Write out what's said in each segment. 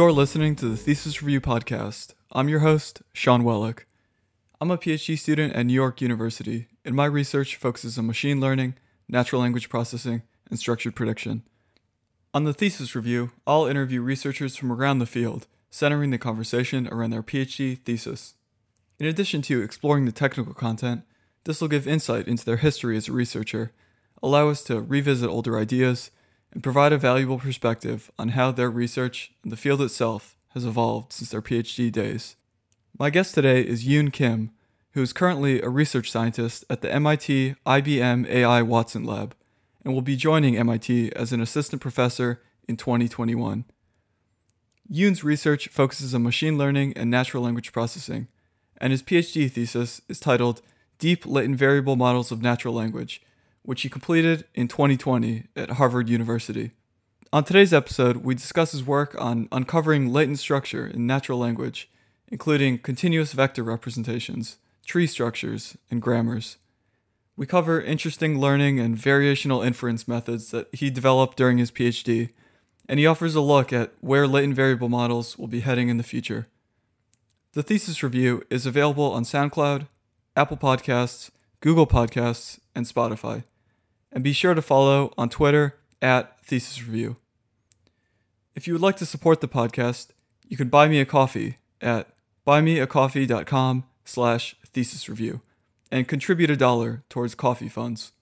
You're listening to the Thesis Review Podcast. I'm your host, Sean Welleck. I'm a PhD student at New York University, and my research focuses on machine learning, natural language processing, and structured prediction. On the Thesis Review, I'll interview researchers from around the field, centering the conversation around their PhD thesis. In addition to exploring the technical content, this will give insight into their history as a researcher, allow us to revisit older ideas, and provide a valuable perspective on how their research and the field itself has evolved since their PhD days. My guest today is Yoon Kim, who is currently a research scientist at the MIT IBM AI Watson Lab and will be joining MIT as an assistant professor in 2021. Yoon's research focuses on machine learning and natural language processing, and his PhD thesis is titled Deep Latent Variable Models of Natural Language which he completed in 2020 at Harvard University. On today's episode, we discuss his work on uncovering latent structure in natural language, including continuous vector representations, tree structures, and grammars. We cover interesting learning and variational inference methods that he developed during his PhD, and he offers a look at where latent variable models will be heading in the future. The thesis review is available on SoundCloud, Apple Podcasts, Google Podcasts, and Spotify and be sure to follow on Twitter at Thesis Review. If you would like to support the podcast, you can buy me a coffee at buymeacoffee.com slash thesis review and contribute a dollar towards coffee funds.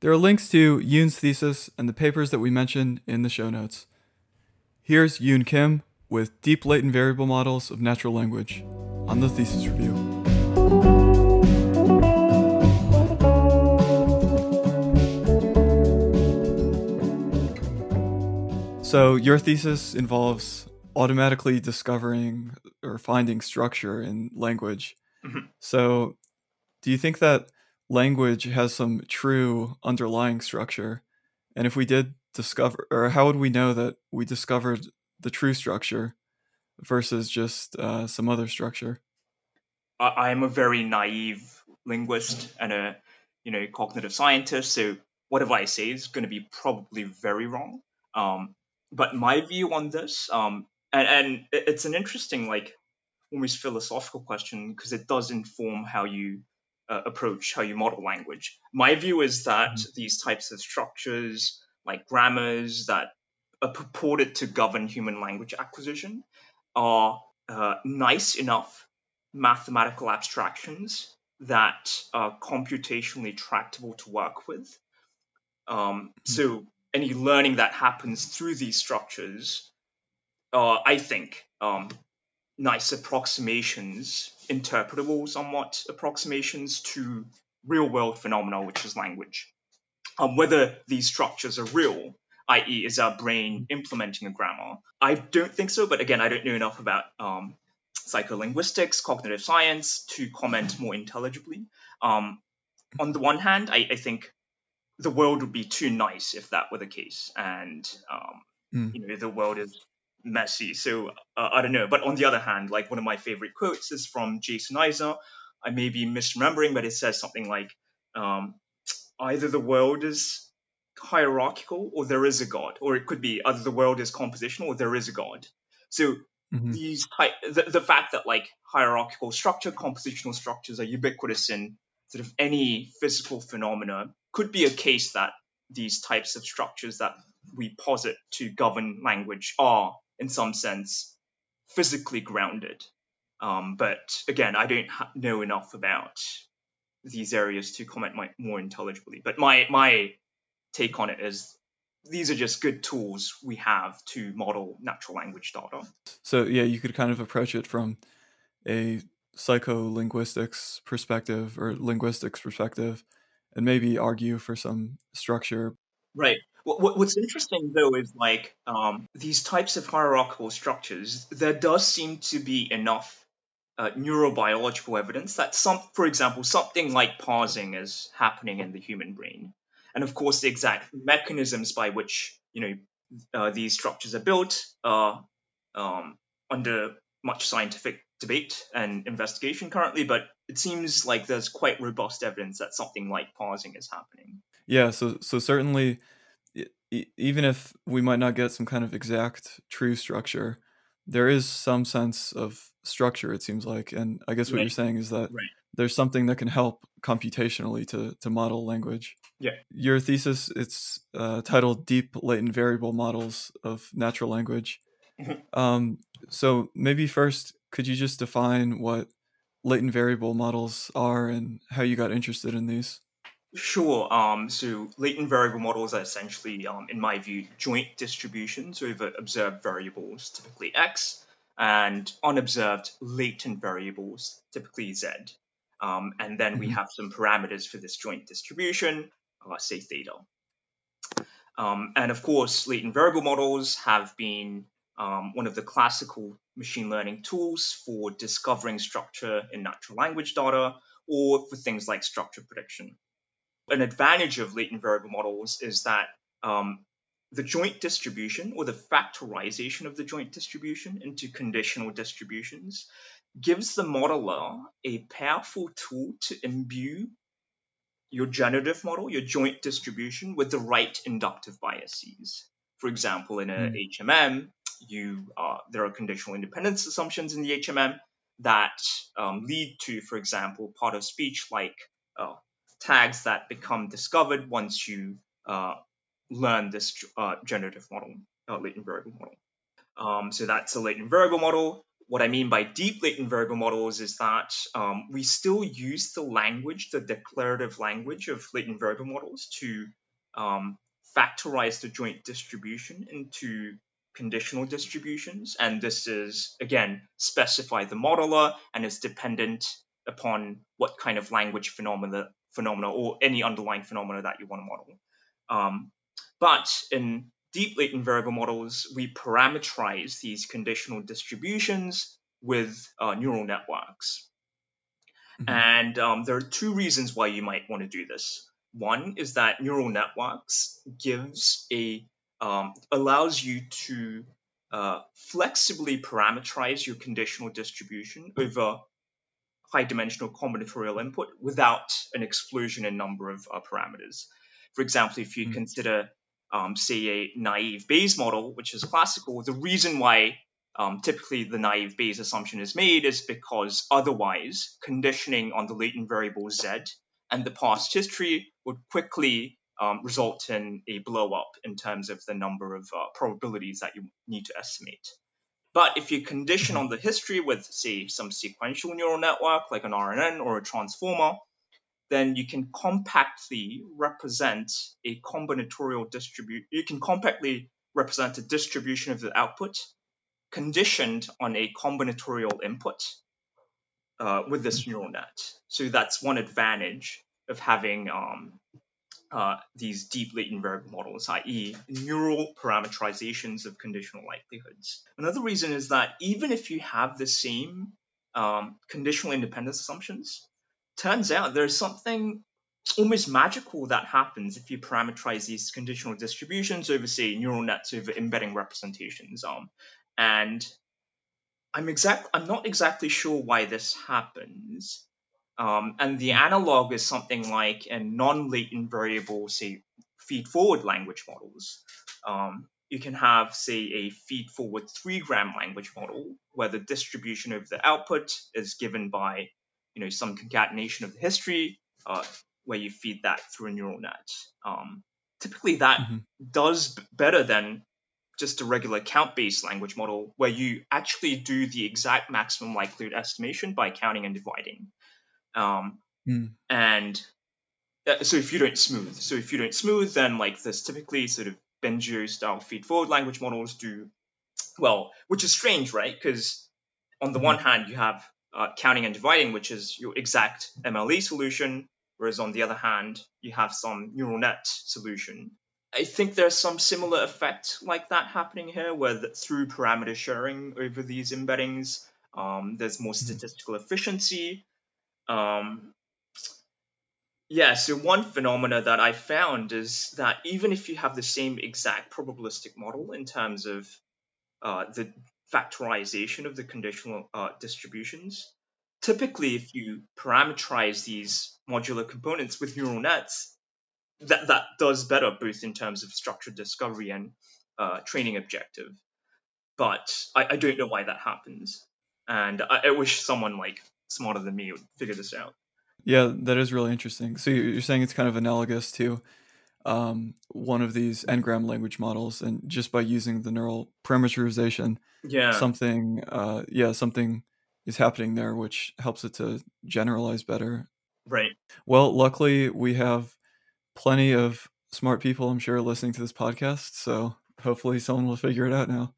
There are links to Yoon's thesis and the papers that we mentioned in the show notes. Here's Yoon Kim with Deep Latent Variable Models of Natural Language on the Thesis Review. So your thesis involves automatically discovering or finding structure in language. Mm-hmm. So do you think that language has some true underlying structure? And if we did discover, or how would we know that we discovered the true structure versus just uh, some other structure? I am a very naive linguist and a you know cognitive scientist, so whatever I say is going to be probably very wrong. Um, but my view on this, um, and, and it's an interesting, like, almost philosophical question because it does inform how you uh, approach, how you model language. My view is that mm-hmm. these types of structures, like grammars that are purported to govern human language acquisition, are uh, nice enough mathematical abstractions that are computationally tractable to work with. Um, mm-hmm. so any learning that happens through these structures are, I think, um, nice approximations, interpretable somewhat approximations to real world phenomena, which is language. Um, whether these structures are real, i.e., is our brain implementing a grammar? I don't think so, but again, I don't know enough about um, psycholinguistics, cognitive science to comment more intelligibly. Um, on the one hand, I, I, think the world would be too nice if that were the case, and um, mm. you know the world is messy. So uh, I don't know. But on the other hand, like one of my favorite quotes is from Jason Eisner. I may be misremembering, but it says something like, um, "Either the world is hierarchical, or there is a god, or it could be either the world is compositional, or there is a god." So mm-hmm. these the, the fact that like hierarchical structure, compositional structures are ubiquitous in sort of any physical phenomena could be a case that these types of structures that we posit to govern language are, in some sense, physically grounded. Um, but again, I don't ha- know enough about these areas to comment my, more intelligibly. But my my take on it is these are just good tools we have to model natural language data. So yeah, you could kind of approach it from a psycholinguistics perspective or linguistics perspective and maybe argue for some structure. Right. What's interesting though is like um, these types of hierarchical structures, there does seem to be enough uh, neurobiological evidence that some, for example, something like parsing is happening in the human brain, and of course the exact mechanisms by which you know uh, these structures are built are um, under much scientific debate and investigation currently, but it seems like there's quite robust evidence that something like parsing is happening. Yeah, so so certainly, even if we might not get some kind of exact true structure, there is some sense of structure it seems like and i guess what Right. you're saying is that Right. there's something that can help computationally to, to model language Yeah. your thesis it's uh, titled deep latent variable models of natural language Mhm. um, so maybe first could you just define what latent variable models are and how you got interested in these Sure. Um, so latent variable models are essentially, um, in my view, joint distributions over observed variables, typically x, and unobserved latent variables, typically z. Um, and then we Mhm. have some parameters for this joint distribution, uh, say theta. Um, and of course, latent variable models have been um, one of the classical machine learning tools for discovering structure in natural language data or for things like structure prediction an advantage of latent variable models is that um, the joint distribution or the factorization of the joint distribution into conditional distributions gives the modeler a powerful tool to imbue your generative model, your joint distribution, with the right inductive biases. For example, in a Mm. HMM, you there are conditional independence assumptions in the HMM that um, lead to, for example, part of speech like uh, tags that become discovered once you uh, learn this uh, generative model, uh, latent variable model. Um, so that's a latent variable model. What I mean by deep latent variable models is that um, we still use the language, the declarative language of latent variable models to um, factorize the joint distribution into conditional distributions. And this is, again, specify the modeler and is dependent upon what kind of language phenomena, phenomena or any underlying phenomena that you want to model. Um, but in deep latent variable models, we parameterize these conditional distributions with uh, neural networks. Mhm. And um, there are two reasons why you might want to do this. One is that neural networks gives a um, allows you to uh, flexibly parameterize your conditional distribution over high dimensional combinatorial input without an explosion in number of uh, parameters. For example, if you Mm. consider, um, say, a naive Bayes model, which is classical, the reason why um, typically the naive Bayes assumption is made is because otherwise conditioning on the latent variable z and the past history would quickly um, result in a blow up in terms of the number of uh, probabilities that you need to estimate. But if you condition Mhm. on the history with, say, some sequential neural network like an RNN or a transformer, then you can compactly represent a combinatorial distribution. You can compactly represent a distribution of the output conditioned on a combinatorial input uh, with this neural net. So that's one advantage of having um, uh, these deep latent variable models, i.e., neural parameterizations of conditional likelihoods. Another reason is that even if you have the same um, conditional independence assumptions, turns out there's something almost magical that happens if you parameterize these conditional distributions over, say, neural nets over embedding representations. Um, and I'm exact. I'm not exactly sure why this happens. Um, and the analog is something like a non-latent variable, say, feed-forward language models. Um, you can have, say, a feed-forward three-gram language model where the distribution of the output is given by, you know, some concatenation of the history, uh, where you feed that through a neural net. Um, typically, that Mhm. does better than just a regular count-based language model where you actually do the exact maximum likelihood estimation by counting and dividing. Um, Mm. and uh, so if you don't smooth, so if you don't smooth, then like this typically sort of Bengio style feed-forward language models do well, which is strange, right? Because on the Mhm. one hand, you have uh, counting and dividing, which is your exact MLE solution, whereas on the other hand, you have some neural net solution. I think there's some similar effect like that happening here, where the, through parameter sharing over these embeddings, um, there's more statistical efficiency. Um, yeah, so one phenomena that I found is that even if you have the same exact probabilistic model in terms of uh, the factorization of the conditional uh, distributions, typically if you parameterize these modular components with neural nets, that, that does better both in terms of structured discovery and uh, training objective. but I, I don't know why that happens, and I, I wish someone like smarter than me would figure this out. Yeah, that is really interesting. So you're saying it's kind of analogous to um, one of these n-gram language models, and just by using the neural parameterization, Yeah, something, uh, yeah, something is happening there, which helps it to generalize better. right. Well, luckily we have plenty of smart people, I'm sure, listening to this podcast. So hopefully someone will figure it out now.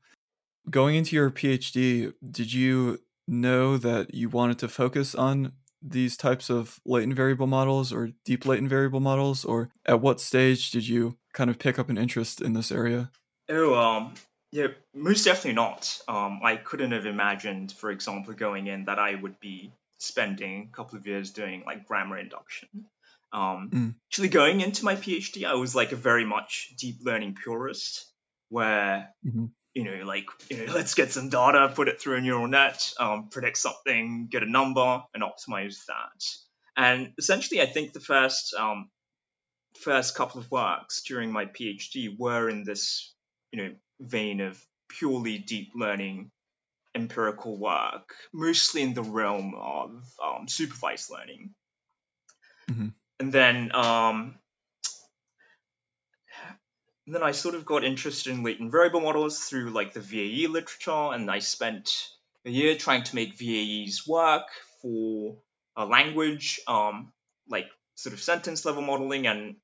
Going into your PhD, did you know that you wanted to focus on these types of latent variable models or deep latent variable models? Or at what stage did you kind of pick up an interest in this area? Oh, um, yeah, most definitely not. Um, I couldn't have imagined, for example, going in that I would be spending a couple of years doing like grammar induction. Um, Mm. actually, going into my PhD, I was like a very much deep learning purist, where Mhm. You know, like you know, let's get some data, put it through a neural net, um, predict something, get a number, and optimize that. And essentially, I think the first um, first couple of works during my PhD were in this, you know, vein of purely deep learning empirical work, mostly in the realm of um, supervised learning. Mhm. And then, um, then I sort of got interested in latent variable models through like the VAE literature, and I spent a year trying to make VAEs work for a language, um, like sort of sentence level modeling, and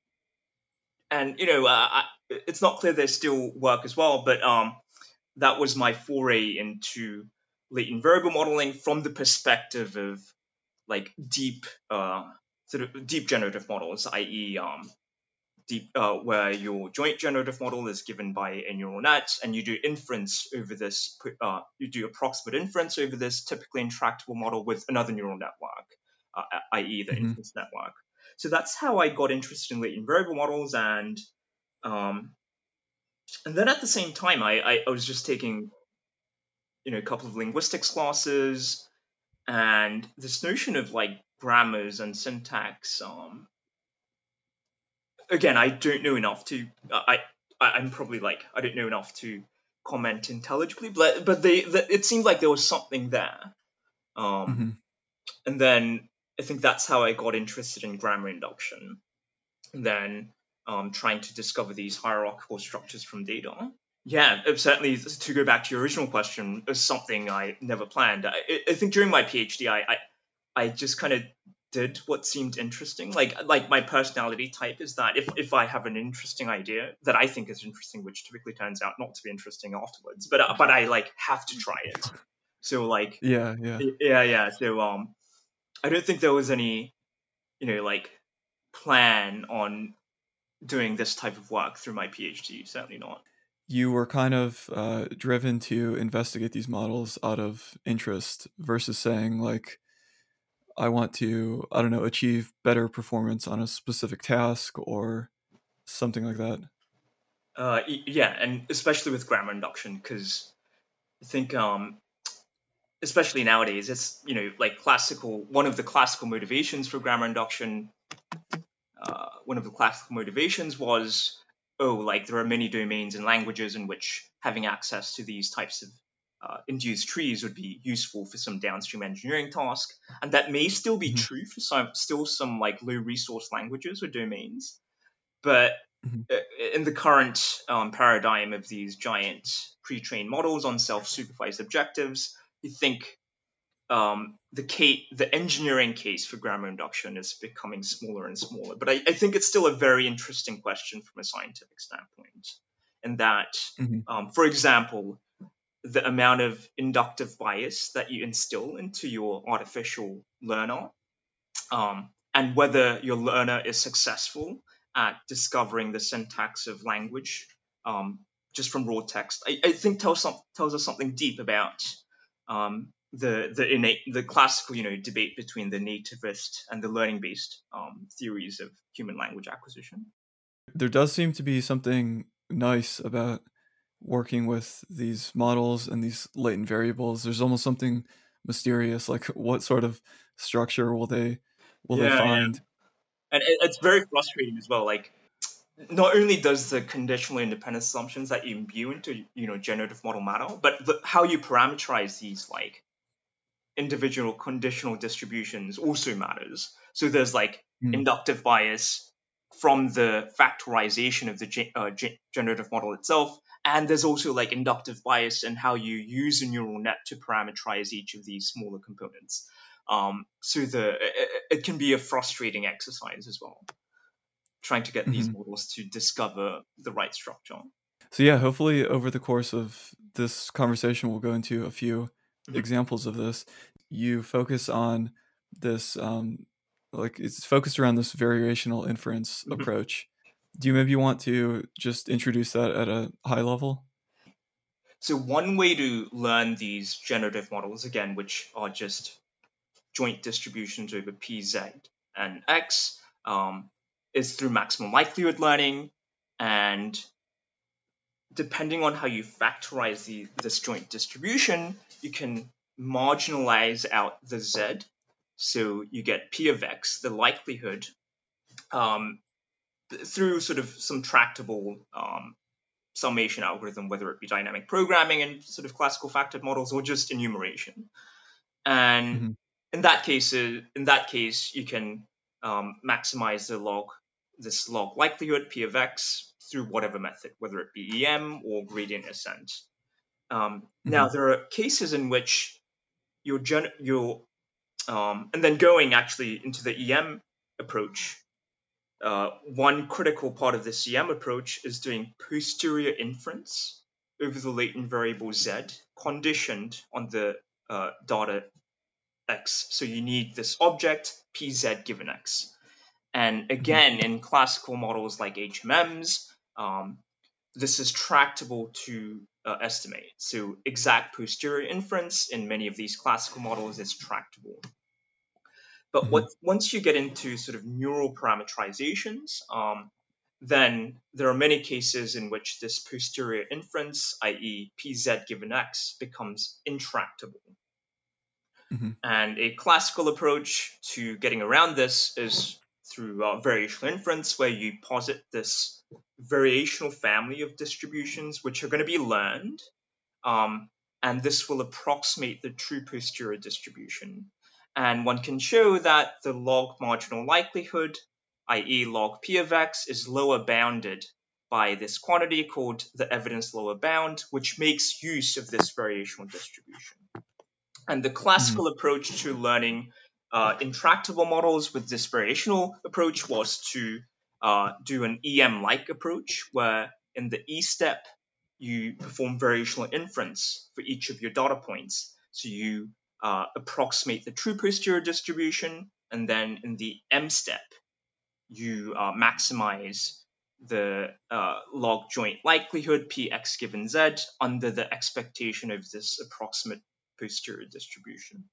and you know, uh, I, it's not clear they still work as well, but um, that was my foray into latent variable modeling from the perspective of like deep, uh, sort of deep generative models, i.e., um, deep uh, where your joint generative model is given by a neural net, and you do inference over this. Uh, you do approximate inference over this typically intractable model with another neural network, uh, i.e., the Mhm. inference network. So that's how I got interested in latent variable models, and um, and then at the same time, I, I, I was just taking, you know, a couple of linguistics classes, and this notion of like grammars and syntax. Um, again, I don't know enough to. I, I I'm probably like I don't know enough to comment intelligibly, but but they, the, it seemed like there was something there. Um, Mhm. and then I think that's how I got interested in grammar induction. And then um, trying to discover these hierarchical structures from data. Yeah, it certainly to go back to your original question, is something I never planned. I, I think during my PhD, I I, I just kind of did what seemed interesting. Like like my personality type is that if, if I have an interesting idea that I think is interesting, which typically turns out not to be interesting afterwards, but but I like have to try it. So like Yeah, yeah. yeah, yeah. So um, I don't think there was any, you know, like plan on doing this type of work through my PhD. Certainly not. You were kind of uh, driven to investigate these models out of interest versus saying, like, I want to, I don't know, achieve better performance on a specific task or something like that. Uh, yeah, and especially with grammar induction, because I think um, especially nowadays, it's you know like classical. One of the classical motivations for grammar induction, uh, one of the classical motivations was, oh, like there are many domains and languages in which having access to these types of uh, induced trees would be useful for some downstream engineering task, and that may still be Mhm. true for some still some like low resource languages or domains, but Mhm. uh, in the current um, paradigm of these giant pre-trained models on self-supervised objectives, you think um, the case, the engineering case for grammar induction is becoming smaller and smaller. But I, I think it's still a very interesting question from a scientific standpoint, in that, Mhm. um, for example, the amount of inductive bias that you instill into your artificial learner, um, and whether your learner is successful at discovering the syntax of language um, just from raw text, I, I think tells some, tells us something deep about um, the the innate the classical you know debate between the nativist and the learning based um, theories of human language acquisition. There does seem to be something nice about working with these models and these latent variables. There's almost something mysterious, like what sort of structure will they will Yeah, they yeah. find? and it's very frustrating as well. Like not only does the conditional independent assumptions that you imbue into you know generative model matter, but the, how you parameterize these like individual conditional distributions also matters. So there's like mm. inductive bias from the factorization of the ge- uh, ge- generative model itself, and there's also like inductive bias in how you use a neural net to parameterize each of these smaller components. Um, so the it, it can be a frustrating exercise as well trying to get mm-hmm. these models to discover the right structure. So yeah, hopefully over the course of this conversation, we'll go into a few mm-hmm. examples of this. You focus on this, um, like it's focused around this variational inference mm-hmm. approach. Do you maybe want to just introduce that at a high level? So one way to learn these generative models, again, which are just joint distributions over p, z, and x, um, is through maximum likelihood learning. And depending on how you factorize the, this joint distribution, you can marginalize out the z. So you get p of x, the likelihood, um, through sort of some tractable um, summation algorithm, whether it be dynamic programming and sort of classical factored models or just enumeration. And mm-hmm. in that case, uh, in that case, you can um, maximize the log this log likelihood, p of x, through whatever method, whether it be EM or gradient ascent. Um, mm-hmm. Now, there are cases in which you're, gen- you're um, and then going actually into the EM approach, uh, one critical part of the EM approach is doing posterior inference over the latent variable z conditioned on the uh, data x. So you need this object pz given x. And mm-hmm. again, in classical models like HMMs, um, this is tractable to uh, estimate. So exact posterior inference in many of these classical models is tractable. But mm-hmm. what, once you get into sort of neural parameterizations, um, then there are many cases in which this posterior inference, i.e., pz given x, becomes intractable. Mm-hmm. And a classical approach to getting around this is through uh, variational inference, where you posit this variational family of distributions which are going to be learned, um, and this will approximate the true posterior distribution. And one can show that the log marginal likelihood, i.e., log p of x, is lower bounded by this quantity called the evidence lower bound, which makes use of this variational distribution. And the classical mm-hmm. approach to learning uh, intractable models with this variational approach was to uh, do an EM-like approach, where in the E step, you perform variational inference for each of your data points. So you uh, approximate the true posterior distribution, and then in the M step, you uh, maximize the uh, log joint likelihood px given z under the expectation of this approximate posterior distribution.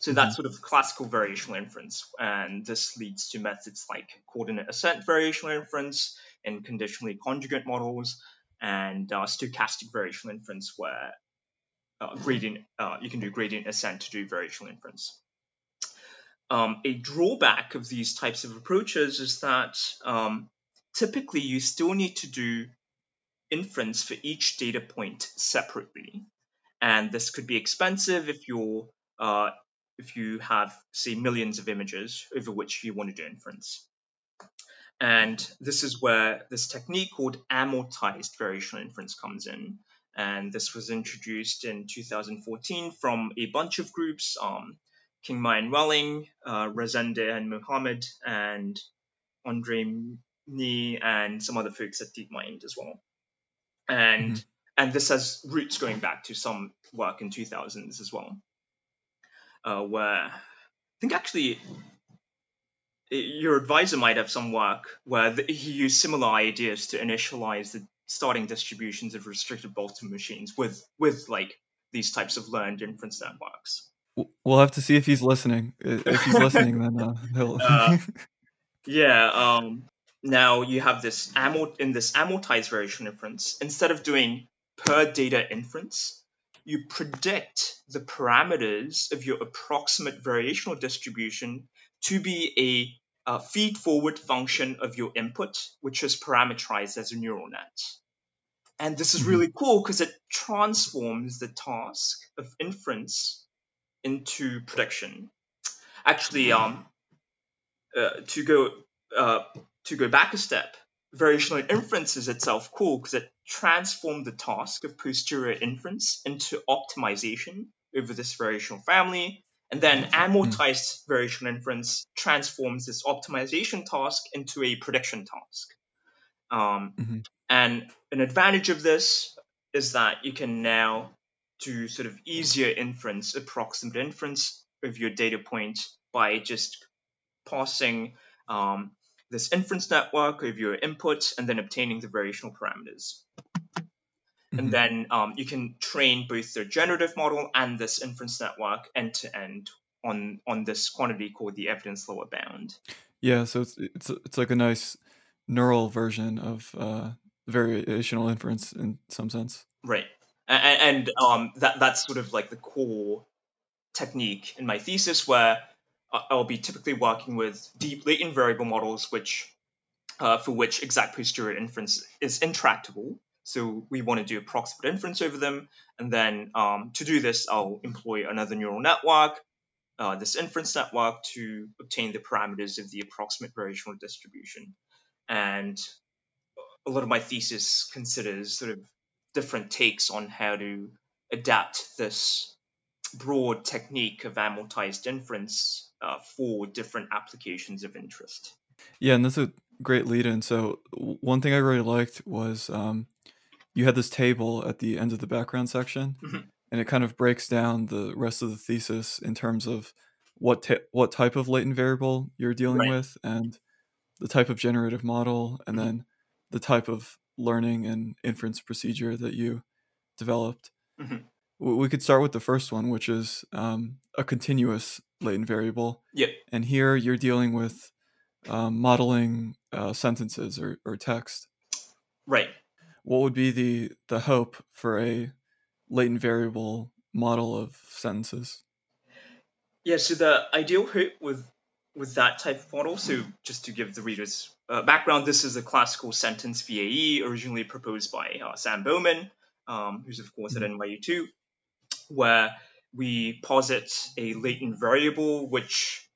So that's mm-hmm. sort of classical variational inference. And this leads to methods like coordinate ascent variational inference in conditionally conjugate models and uh, stochastic variational inference where uh, gradient, uh, you can do gradient ascent to do variational inference. Um, a drawback of these types of approaches is that um, typically you still need to do inference for each data point separately. And this could be expensive if you're uh, if you have, say, millions of images over which you want to do inference. And this is where this technique called amortized variational inference comes in. And this was introduced in 2014 from a bunch of groups, um, Kingma and Welling, uh, Rezende and Mohamed, and Andriy Mnih, and some other folks at DeepMind as well. And mm-hmm. and this has roots going back to some work in 2000s as well uh, where I think actually your advisor might have some work where the, he used similar ideas to initialize the starting distributions of restricted Boltzmann machines with with like these types of learned inference networks. We'll have to see if he's listening. If he's listening, then uh, he'll. uh, yeah. Um, now you have this amort in this amortized variation inference. Instead of doing per data inference, you predict the parameters of your approximate variational distribution to be uh, feed forward function of your input, which is parameterized as a neural net. And this is really cool because it transforms the task of inference into prediction. Actually, um, uh, to go uh, to go back a step, variational inference is itself cool because it transformed the task of posterior inference into optimization over this variational family. And then amortized variational inference transforms this optimization task into a prediction task. Um, mm-hmm. And an advantage of this is that you can now do sort of easier inference, approximate inference of your data point by just passing um, this inference network of your inputs and then obtaining the variational parameters. Mm-hmm. And then um, you can train both the generative model and this inference network end to end on on this quantity called the evidence lower bound. Yeah, so it's it's it's like a nice neural version of uh, variational inference in some sense. Right, and, and um, that that's sort of like the core technique in my thesis, where I'll be typically working with deep latent variable models, which uh, for which exact posterior inference is intractable. So we want to do approximate inference over them, and then um, to do this, I'll employ another neural network, uh, this inference network, to obtain the parameters of the approximate variational distribution. And a lot of my thesis considers sort of different takes on how to adapt this broad technique of amortized inference uh, for different applications of interest. Yeah, and that's a great lead in. So, one thing I really liked was um, you had this table at the end of the background section, mm-hmm. and it kind of breaks down the rest of the thesis in terms of what ta- what type of latent variable you're dealing right. with and the type of generative model, and mm-hmm. then the type of learning and inference procedure that you developed. Mm-hmm. We could start with the first one, which is um, a continuous latent variable. Yep. And here you're dealing with um, modeling uh, sentences or, or text. Right. What would be the the hope for a latent variable model of sentences? Yeah. So the ideal hope with with that type of model. So just to give the readers uh, background, this is a classical sentence VAE originally proposed by uh, Sam Bowman, um, who's of course at mm-hmm. NYU too, where we posit a latent variable which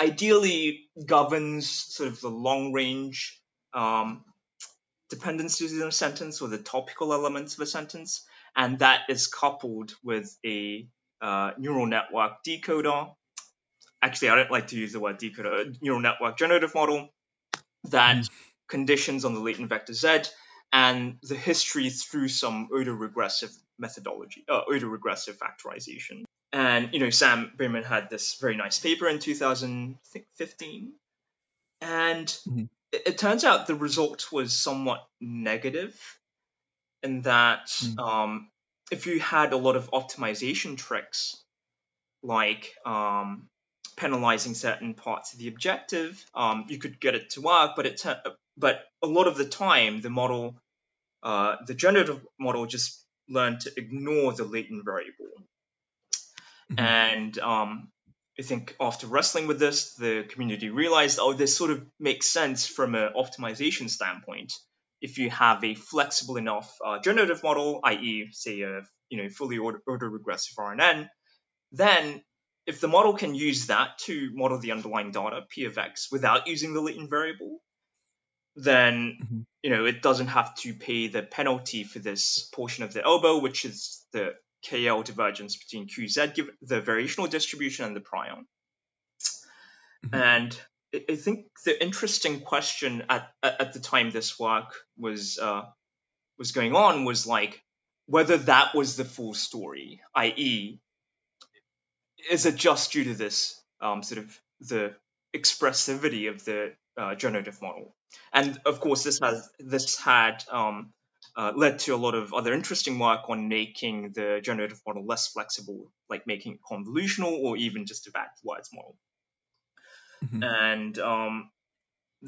ideally governs sort of the long range um, dependencies in a sentence or the topical elements of a sentence, and that is coupled with a uh, neural network decoder. Actually, I don't like to use the word decoder, neural network generative model that mm. conditions on the latent vector z and the history through some autoregressive methodology, uh, autoregressive factorization. And you know, Sam Bowman had this very nice paper in 2015, and mm-hmm. It, it, turns out the result was somewhat negative, in that mm-hmm. um, if you had a lot of optimization tricks, like um, penalizing certain parts of the objective, um, you could get it to work, but it but a lot of the time the model, uh, the generative model, just learned to ignore the latent variable. Mm-hmm. And um, I think after wrestling with this, the community realized, oh, this sort of makes sense from an optimization standpoint. If you have a flexible enough uh, generative model, i.e., say a you know fully order, autoregressive RNN, then if the model can use that to model the underlying data p of x without using the latent variable, then mm-hmm. you know it doesn't have to pay the penalty for this portion of the ELBO, which is the KL divergence between QZ, given the variational distribution and the prior. Mm-hmm. And I think the interesting question at, at the time this work was uh, was going on was like whether that was the full story, i.e., is it just due to this um, sort of the expressivity of the uh, generative model? And of course, this has this had um, uh, led to a lot of other interesting work on making the generative model less flexible, like making it convolutional or even just a backwards model. Mm-hmm. And um,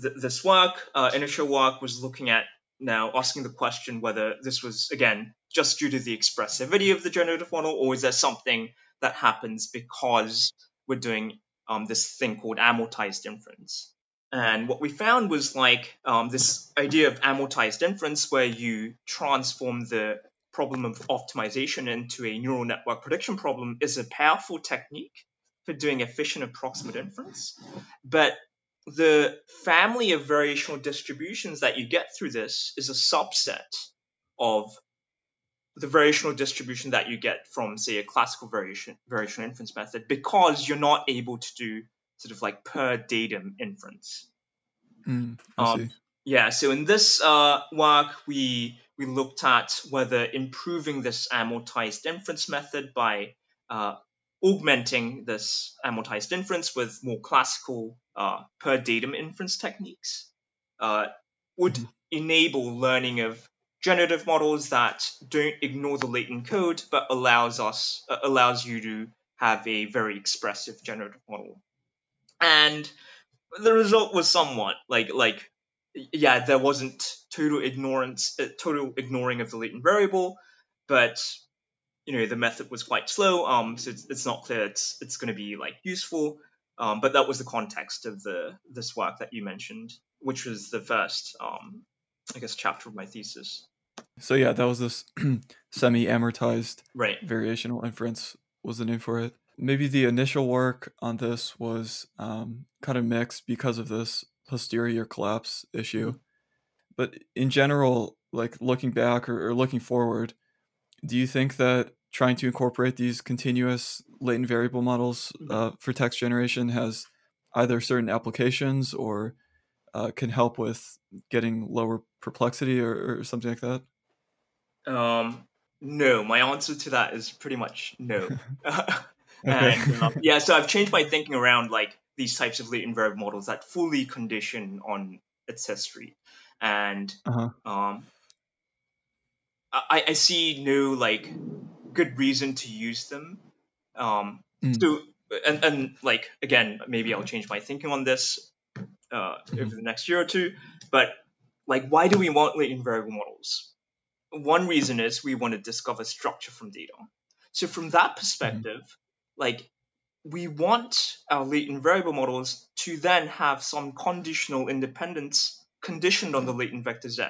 th- this work, uh, initial work, was looking at now asking the question whether this was again just due to the expressivity of the generative model, or is there something that happens because we're doing um, this thing called amortized inference? And what we found was like um, this idea of amortized inference, where you transform the problem of optimization into a neural network prediction problem, is a powerful technique for doing efficient approximate inference. But the family of variational distributions that you get through this is a subset of the variational distribution that you get from, say, a classical variation variational inference method, because you're not able to do sort of like per datum inference. Mm, Um, yeah, so in this uh, work, we we looked at whether improving this amortized inference method by uh, augmenting this amortized inference with more classical uh, per datum inference techniques uh, would Mhm. enable learning of generative models that don't ignore the latent code but allows us uh, allows you to have a very expressive generative model and the result was somewhat like like yeah there wasn't total ignorance uh, total ignoring of the latent variable but you know the method was quite slow um so it's, it's not clear it's it's going to be like useful. Um but that was the context of the this work that you mentioned which was the first um i guess chapter of my thesis. So yeah, that was this semi-amortized right. variational inference. Was the name for it. Maybe the initial work on this was um, kind of mixed because of this posterior collapse issue. But in general, like looking back or, or looking forward, do you think that trying to incorporate these continuous latent variable models Mhm. uh, for text generation has either certain applications or uh, can help with getting lower perplexity or, or something like that? um no my answer to that is pretty much no Okay. and um, yeah so i've changed my thinking around like these types of latent variable models that fully condition on its history and uh-huh. um I, I see no like good reason to use them um Mm. so and, and like again maybe i'll change my thinking on this uh Mhm. over the next year or two but like why do we want latent variable models one reason is we want to discover structure from data so from that perspective like we want our latent variable models to then have some conditional independence conditioned on the latent vector z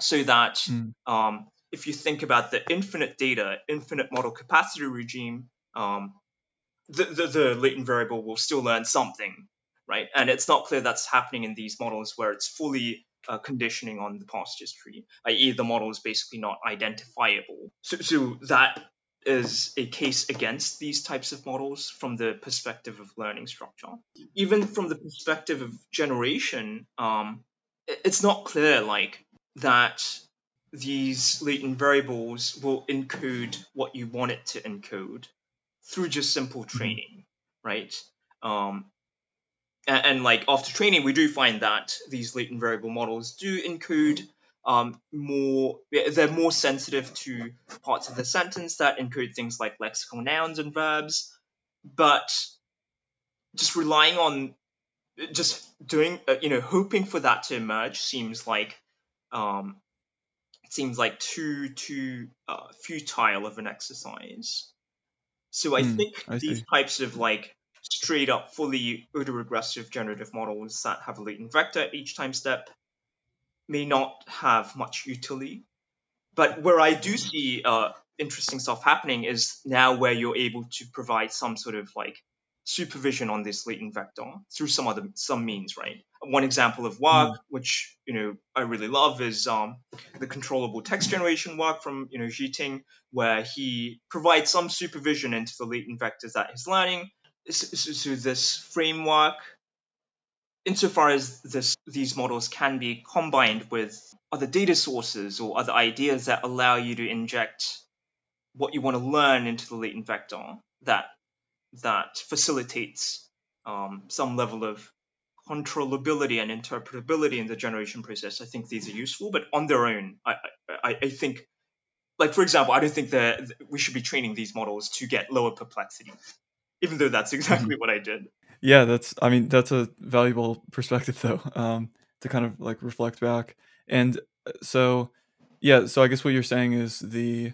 so that Mm. um, if you think about the infinite data, infinite model capacity regime, um, the, the, the latent variable will still learn something, right? And it's not clear that's happening in these models where it's fully uh, conditioning on the past history, i.e., the model is basically not identifiable. So, so that is a case against these types of models from the perspective of learning structure. Even from the perspective of generation, um, it's not clear like that these latent variables will encode what you want it to encode through just simple training, right? Um, and, and like after training, we do find that these latent variable models do encode um, more. They're more sensitive to parts of the sentence that include things like lexical nouns and verbs, but just relying on just doing, uh, you know, hoping for that to emerge seems like um, seems like too too uh, futile of an exercise. So I Mm, think I these see. types of like straight up fully autoregressive generative models that have a latent vector each time step may not have much utility. But where I do see uh, interesting stuff happening is now where you're able to provide some sort of like supervision on this latent vector through some other some means, right? One example of work, Mm. which you know I really love, is um, the controllable text generation work from you know Zhiting, where he provides some supervision into the latent vectors that he's learning. So, so, so this framework, insofar as this these models can be combined with other data sources or other ideas that allow you to inject what you want to learn into the latent vector, that that facilitates um, some level of controllability and interpretability in the generation process. I think these are useful, but on their own, I, I, I think, like for example, I don't think that we should be training these models to get lower perplexity, even though that's exactly what I did. Yeah, that's I mean, that's a valuable perspective though, um, to kind of like reflect back. And uh, so yeah, so I guess what you're saying is the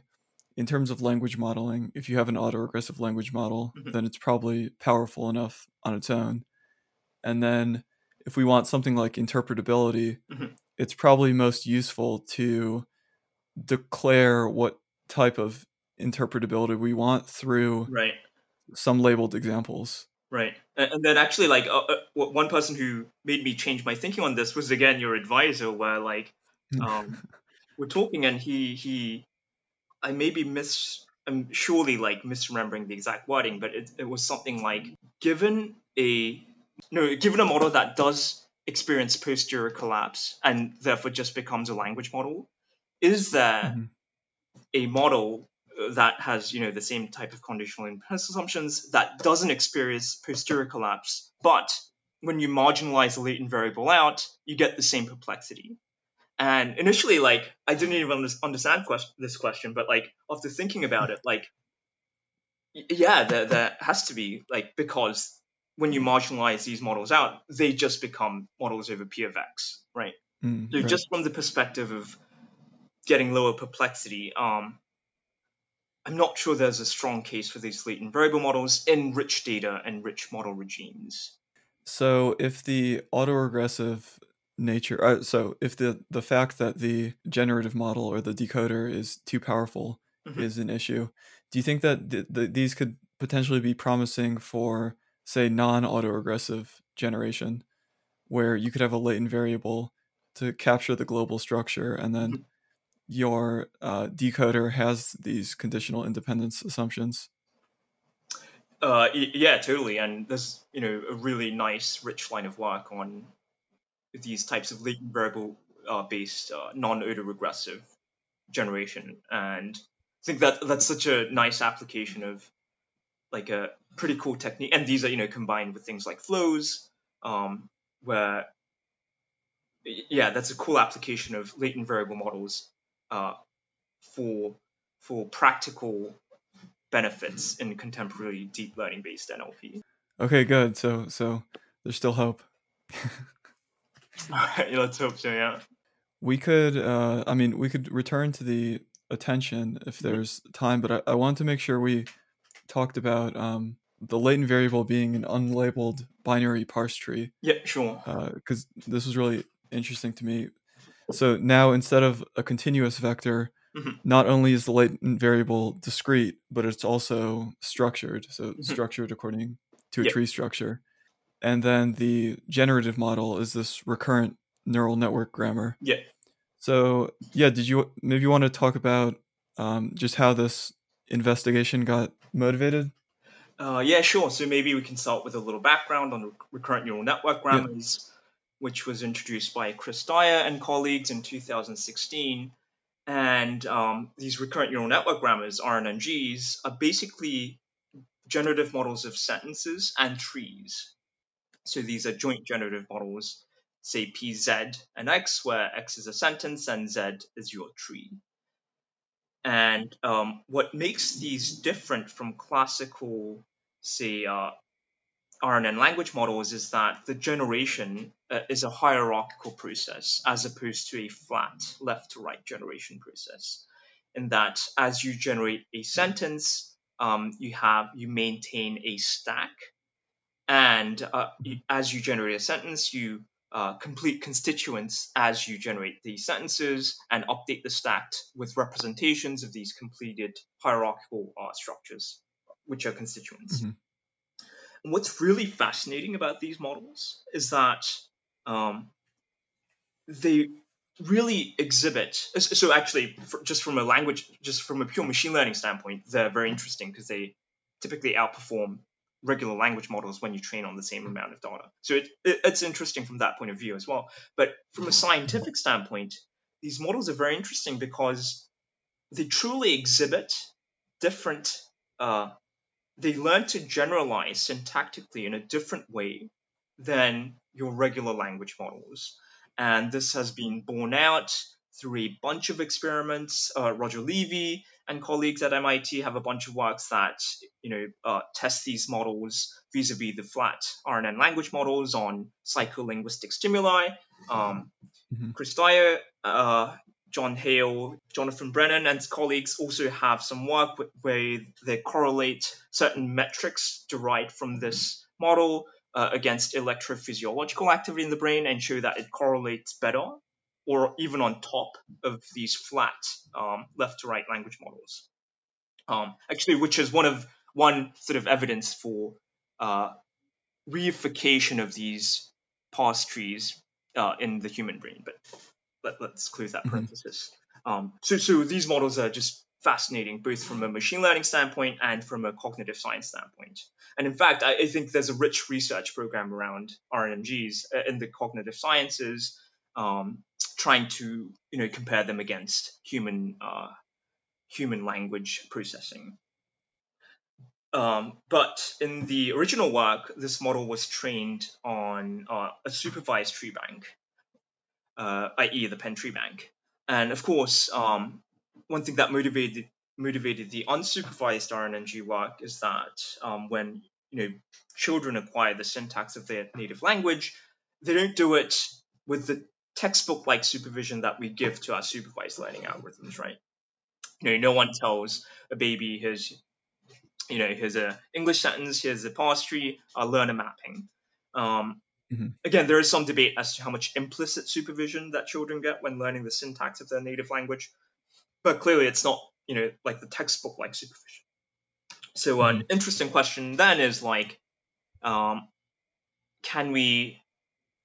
in terms of language modeling, if you have an autoregressive language model, Mhm. then it's probably powerful enough on its own. And then if we want something like interpretability, Mhm. it's probably most useful to declare what type of interpretability we want through right some labeled examples. Right, and, then actually, like uh, uh, one person who made me change my thinking on this was again your advisor, where like um, we're talking and he he, I maybe miss, I'm surely like misremembering the exact wording, but it it was something like given a no given a model that does experience posterior collapse and therefore just becomes a language model, is there Mhm. a model that has you know the same type of conditional independence assumptions that doesn't experience posterior collapse. But when you marginalize the latent variable out you get the same perplexity. And initially like i didn't even understand quest- this question but like after thinking about it like yeah there, there has to be like because when you marginalize these models out they just become models over p of x right? Mm, so right. just from the perspective of getting lower perplexity, um, I'm not sure there's a strong case for these latent variable models in rich data and rich model regimes. So if the autoregressive nature, uh, so if the the fact that the generative model or the decoder is too powerful Mhm. is an issue, do you think that th- th- these could potentially be promising for, say, non-autoregressive generation, where you could have a latent variable to capture the global structure, and then Mhm. Your uh, decoder has these conditional independence assumptions? Uh, yeah, totally. And there's you know a really nice, rich line of work on these types of latent variable uh, based uh, non-autoregressive generation, and I think that that's such a nice application of like a pretty cool technique. And these are you know combined with things like flows, um, where yeah, that's a cool application of latent variable models uh, for for practical benefits in contemporary deep learning based NLP. Okay, good. So so there's still hope. Let's hope so. Yeah. We could, uh, I mean, we could return to the attention if Mhm. there's time, but I, I want to make sure we talked about um, the latent variable being an unlabeled binary parse tree, Yeah. Sure. because this was really interesting to me. So now instead of a continuous vector, Mhm. not only is the latent variable discrete, but it's also structured. So Mhm. structured according to a Yep. tree structure. And then the generative model is this recurrent neural network grammar. Yeah. So yeah, did you maybe you want to talk about um, just how this investigation got motivated? Uh, yeah, sure. So maybe we can start with a little background on rec- recurrent neural network grammars, which was introduced by Chris Dyer and colleagues in 2016. And um, these recurrent neural network grammars, RNNGs, are basically generative models of sentences and trees. So these are joint generative models, say PZ and X, where X is a sentence and Z is your tree. And um, what makes these different from classical, say, uh, RNN language models is that the generation uh, is a hierarchical process as opposed to a flat left to right generation process. In that, as you generate a sentence, um, you have you maintain a stack, and uh, as you generate a sentence, you uh, complete constituents as you generate these sentences and update the stack with representations of these completed hierarchical uh, structures, which are constituents. Mhm. What's really fascinating about these models is that um, they really exhibit. So actually, for, just from a language, just from a pure machine learning standpoint, they're very interesting because they typically outperform regular language models when you train on the same amount of data. So it, it, it's interesting from that point of view as well. But from a scientific standpoint, these models are very interesting because they truly exhibit different. Uh, they learn to generalize syntactically in a different way than your regular language models. And this has been borne out through a bunch of experiments. Uh, Roger Levy and colleagues at MIT have a bunch of works that you know uh, test these models vis-a-vis the flat RNN language models on psycholinguistic stimuli. Um, Mhm. Chris Dyer, uh, John Hale, Jonathan Brennan, and colleagues also have some work where they correlate certain metrics derived from this model uh, against electrophysiological activity in the brain and show that it correlates better or even on top of these flat um, left to right language models. Um, actually, which is one of one sort of evidence for uh, reification of these parse trees uh, in the human brain. But let, us close that mm-hmm. parenthesis. Um, so, so these models are just fascinating, both from a machine learning standpoint and from a cognitive science standpoint. And in fact, I, I think there's a rich research program around RNNGs uh, in the cognitive sciences, um, trying to you know compare them against human uh, human language processing. Um, but in the original work, this model was trained on uh, a supervised tree bank, uh, i.e., the Penn tree bank. And of course, um, one thing that motivated motivated the unsupervised RNNG work is that um, when you know children acquire the syntax of their native language, they don't do it with the textbook-like supervision that we give to our supervised learning algorithms, right? You know, no one tells a baby his you know, here's a English sentence, here's a parse tree, I'll learn a mapping. Um, mm-hmm. Again, there is some debate as to how much implicit supervision that children get when learning the syntax of their native language, but clearly it's not, you know, like the textbook like supervision. So mm-hmm. an interesting question then is like, um, can we,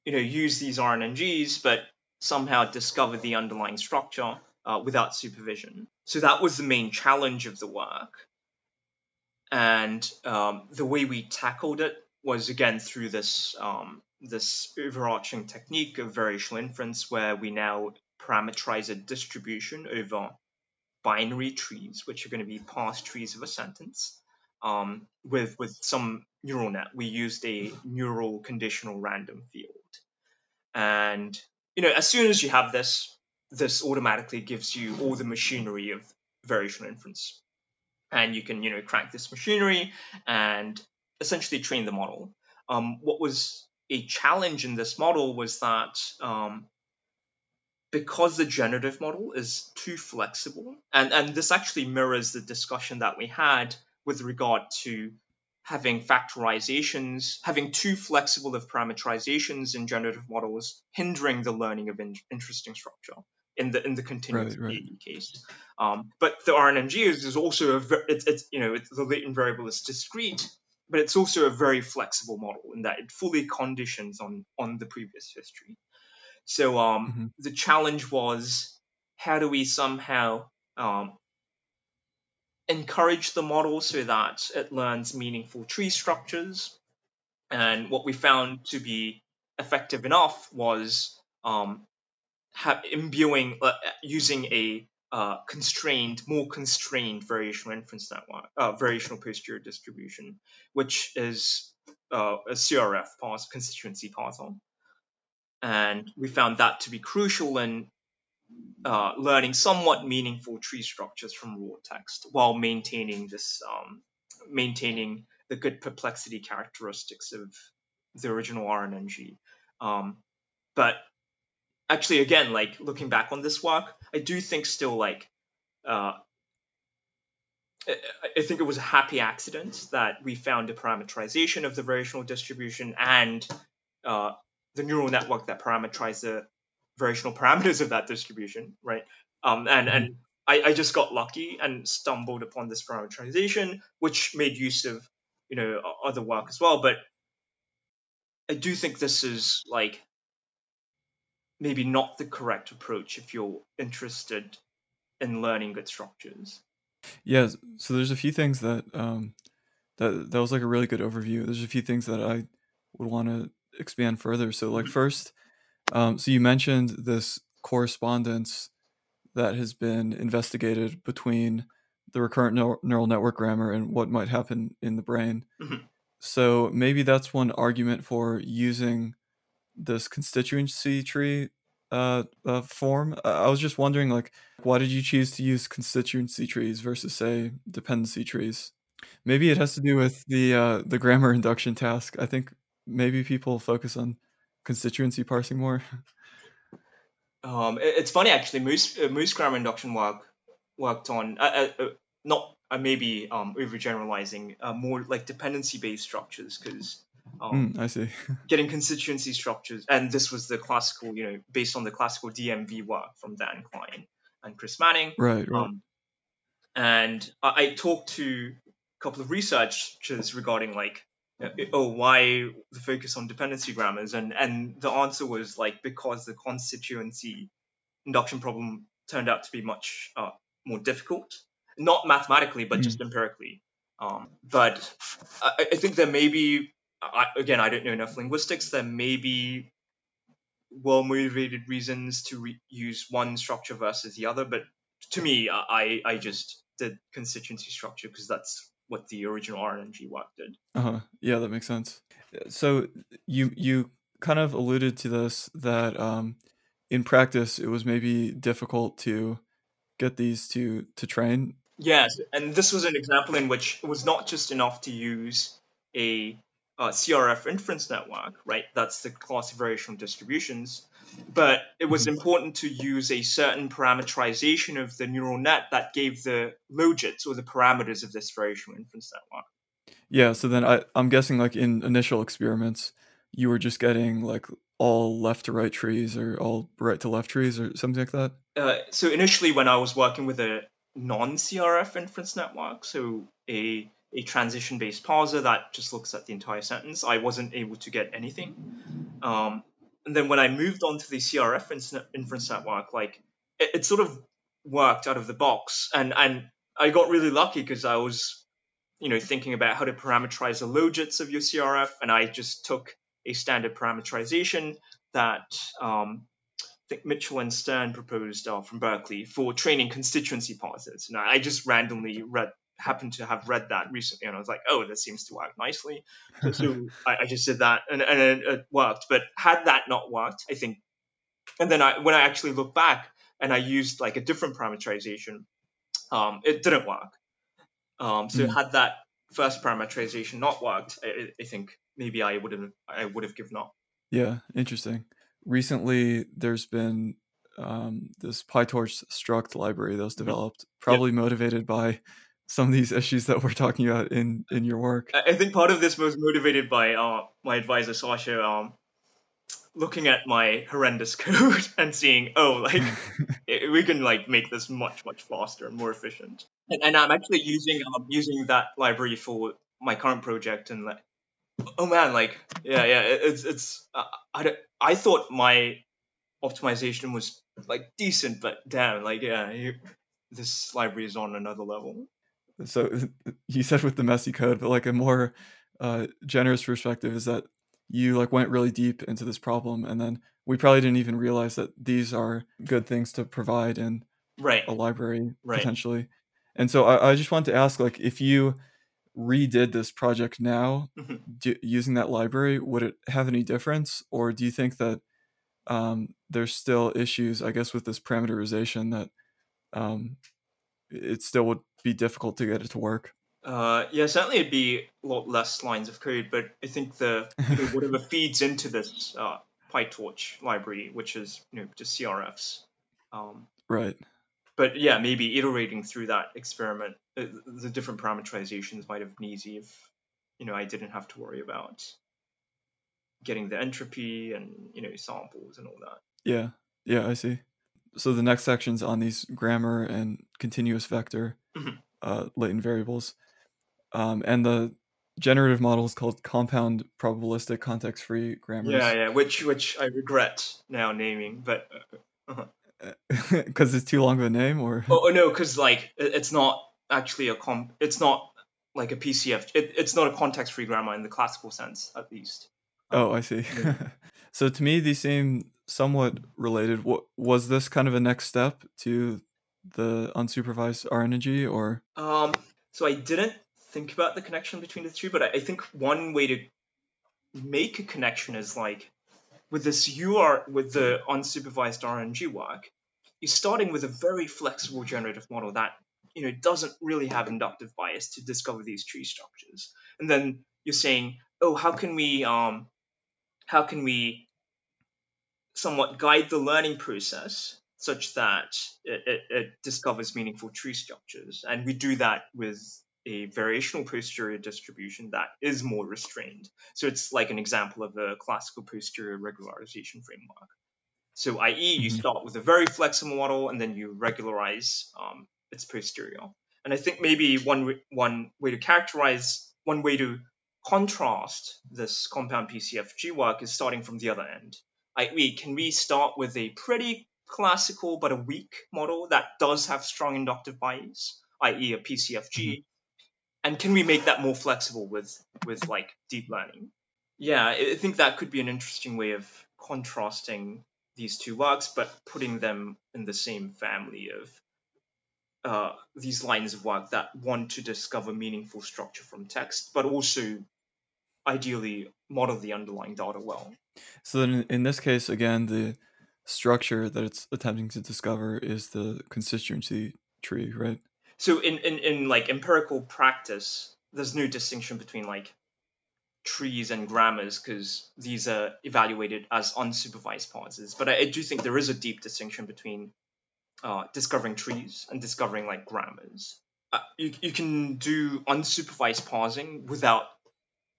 you know, use these RNNGs but somehow discover the underlying structure uh, without supervision? So that was the main challenge of the work. And um, the way we tackled it was again through this um, this overarching technique of variational inference, where we now parameterize a distribution over binary trees, which are going to be parse trees of a sentence. Um, with with some neural net, we used a neural conditional random field, and you know as soon as you have this, this automatically gives you all the machinery of variational inference and you can you know crank this machinery and essentially train the model. Um, what was a challenge in this model was that um, because the generative model is too flexible, and, and this actually mirrors the discussion that we had with regard to having factorizations, having too flexible of parameterizations in generative models, hindering the learning of in- interesting structure in the in the continuous right, right. case. Um, but the RNNG is, is also a it's, it's you know it's, the latent variable is discrete, but it's also a very flexible model in that it fully conditions on on the previous history. So um, mm-hmm. the challenge was how do we somehow um, encourage the model so that it learns meaningful tree structures. And what we found to be effective enough was um, have, imbuing uh, using a uh, constrained, more constrained variational inference network, uh, variational posterior distribution, which is uh, a CRF parse, constituency parser. And we found that to be crucial in uh, learning somewhat meaningful tree structures from raw text while maintaining this, um, maintaining the good perplexity characteristics of the original RNNG. Um, but actually again like looking back on this work i do think still like uh, I think it was a happy accident that we found a parameterization of the variational distribution and uh, the neural network that parameterized the variational parameters of that distribution, right? Um, and and I, I just got lucky and stumbled upon this parameterization, which made use of you know other work as well. But I do think this is like maybe not the correct approach if you're interested in learning good structures. Yeah, so there's a few things that um, that that was like a really good overview. There's a few things that I would want to expand further. So like mm-hmm. first, um, so you mentioned this correspondence that has been investigated between the recurrent neural network grammar and what might happen in the brain. Mm-hmm. So maybe that's one argument for using this constituency tree uh, uh, form. I was just wondering, like, why did you choose to use constituency trees versus, say, dependency trees? Maybe it has to do with the uh, the grammar induction task. I think maybe people focus on constituency parsing more. Um, it's funny actually. Moose uh, Moose grammar induction work worked on uh, uh, uh not maybe um, overgeneralizing more like dependency based structures because Um, Mm, I see. getting constituency structures, and this was the classical, you know, based on the classical DMV work from Dan Klein and Chris Manning. right, right. Um, and I, I talked to a couple of researchers regarding like, uh, oh, why the focus on dependency grammars, and and the answer was like because the constituency induction problem turned out to be much uh, more difficult, not mathematically but just empirically. Um, but I, I think there may be, I, again, I don't know enough linguistics. There may be well motivated reasons to re- use one structure versus the other, but to me, I I just did constituency structure because that's what the original RNNG work did. Uh-huh. Yeah, that makes sense. So you you kind of alluded to this that um in practice it was maybe difficult to get these to to train. Yes, and this was an example in which it was not just enough to use a uh, CRF inference network, right? That's the class of variational distributions. But it was important to use a certain parameterization of the neural net that gave the logits or the parameters of this variational inference network. Yeah, so then I I'm guessing like in initial experiments you were just getting like all left to right trees or all right to left trees or something like that. Uh, so initially, when I was working with a non-CRF inference network, so a a transition-based parser that just looks at the entire sentence, I wasn't able to get anything. Um, and then when I moved on to the CRF inference network, like it, it sort of worked out of the box, and and I got really lucky because I was, you know, thinking about how to parameterize the logits of your CRF, and I just took a standard parameterization that um, I think Mitchell and Stern proposed uh, from Berkeley for training constituency parsers. And I just randomly read, happened to have read that recently, and I was like, oh, this seems to work nicely. So, so I, I just did that, and, and it, it worked. But had that not worked, I think, and then I, when I actually look back and I used like a different parameterization, um, it didn't work. Um, so Mm. had that first parameterization not worked, I, I think maybe I would have I would have given up. Yeah, interesting. Recently, there's been um, this PyTorch struct library that was developed, probably motivated by some of these issues that we're talking about in in your work. I think part of this was motivated by uh, my advisor Sasha um, looking at my horrendous code and seeing, oh, like i- we can like make this much much faster and more efficient. And, and I'm actually using um, using that library for my current project and like, oh man, like yeah yeah, it- it's it's uh, I don't, I thought my optimization was like decent, but damn, like yeah, you, this library is on another level. So you said with the messy code, but like a more uh, generous perspective is that you like went really deep into this problem, and then we probably didn't even realize that these are good things to provide in Right. a library Right. potentially. And so I, I just wanted to ask, like, if you redid this project now Mhm. do, using that library, would it have any difference, or do you think that um, there's still issues, I guess, with this parameterization that um, it still would be difficult to get it to work? Uh, yeah, certainly it'd be a lot less lines of code, but I think the you know, whatever feeds into this uh, PyTorch library, which is you know just CRFs. Um, Right. but yeah, maybe iterating through that experiment, uh, the different parameterizations might have been easy if you know I didn't have to worry about getting the entropy and you know samples and all that. Yeah. Yeah, I see. So the next section's on these grammar and continuous vector Mhm. uh, latent variables. Um, and the generative model is called compound probabilistic context free grammars. Yeah, yeah, which which I regret now naming, but uh, Because it's too long of a name, or Oh, oh no, because like it's not actually a comp, It's not like a PCF. It, it's not a context-free grammar in the classical sense, at least. oh, I see. Yeah. so to me, these seem somewhat related. What was this kind of a next step to the unsupervised RNNG, or Um, so I didn't think about the connection between the two, but I, I think one way to make a connection is like with this UR with the unsupervised RNNG work, you're starting with a very flexible generative model that you know doesn't really have inductive bias to discover these tree structures, and then you're saying, oh, how can we um, how can we somewhat guide the learning process such that it, it, it discovers meaningful tree structures. And we do that with a variational posterior distribution that is more restrained. So it's like an example of a classical posterior regularization framework. So, i.e., you Mhm. start with a very flexible model and then you regularize um, its posterior. And I think maybe one one way to characterize, one way to contrast this compound PCFG work is starting from the other end. I.e., can we start with a pretty classical but a weak model that does have strong inductive bias, i.e., a PCFG, and can we make that more flexible with with like deep learning? Yeah, I I think that could be an interesting way of contrasting these two works, but putting them in the same family of uh, these lines of work that want to discover meaningful structure from text, but also ideally model the underlying data well. So then, in- this case, again, the structure that it's attempting to discover is the constituency tree, right? So in, in, in like empirical practice, there's no distinction between like trees and grammars because these are evaluated as unsupervised parsers. But I, I do think there is a deep distinction between uh, discovering trees and discovering like grammars. Uh, you, you can do unsupervised parsing without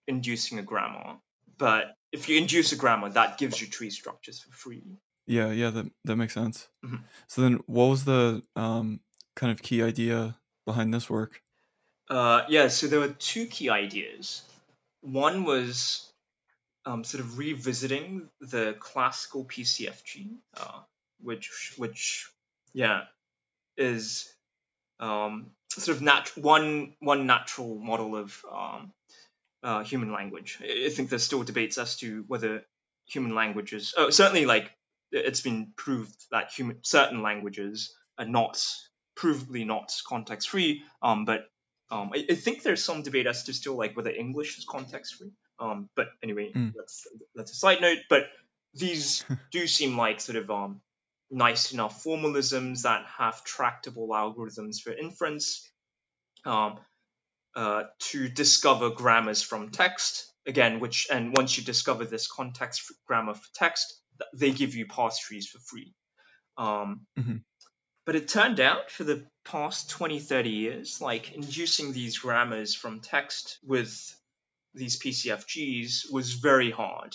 inducing a grammar, but if you induce a grammar, that gives you tree structures for free. Yeah, yeah, that that makes sense. Mhm. So then, what was the um, kind of key idea behind this work? Uh, yeah, so there were two key ideas. One was um, sort of revisiting the classical PCFG, uh, which which yeah is um, sort of nat- one one natural model of um, uh, human language. I think there's still debates as to whether human languages, oh, certainly like it's been proved that human certain languages are not provably not context free. Um, but um, I, I think there's some debate as to still like whether English is context free. Um, but anyway, Mm. that's that's a side note. But these do seem like sort of um, nice enough formalisms that have tractable algorithms for inference um, uh, to discover grammars from text. Again which and once you discover this context grammar for text they give you parse trees for free. Um, Mhm. but it turned out for the past 20 30 years like inducing these grammars from text with these pcfgs was very hard.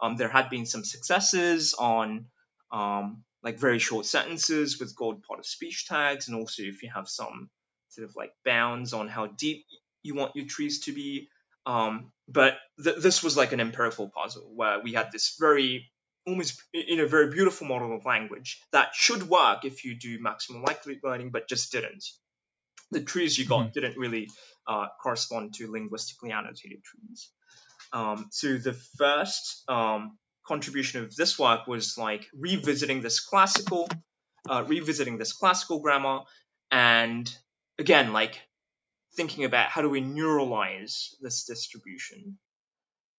Um, there had been some successes on um, like very short sentences with gold part of speech tags and also if you have some sort of like bounds on how deep you want your trees to be. Um, but th- this was like an empirical puzzle where we had this very almost you know very beautiful model of language that should work if you do maximum likelihood learning but just didn't. The trees you got didn't really uh, correspond to linguistically annotated trees. Um, so the first um, contribution of this work was like revisiting this classical, uh, revisiting this classical grammar, and again like thinking about how do we neuralize this distribution,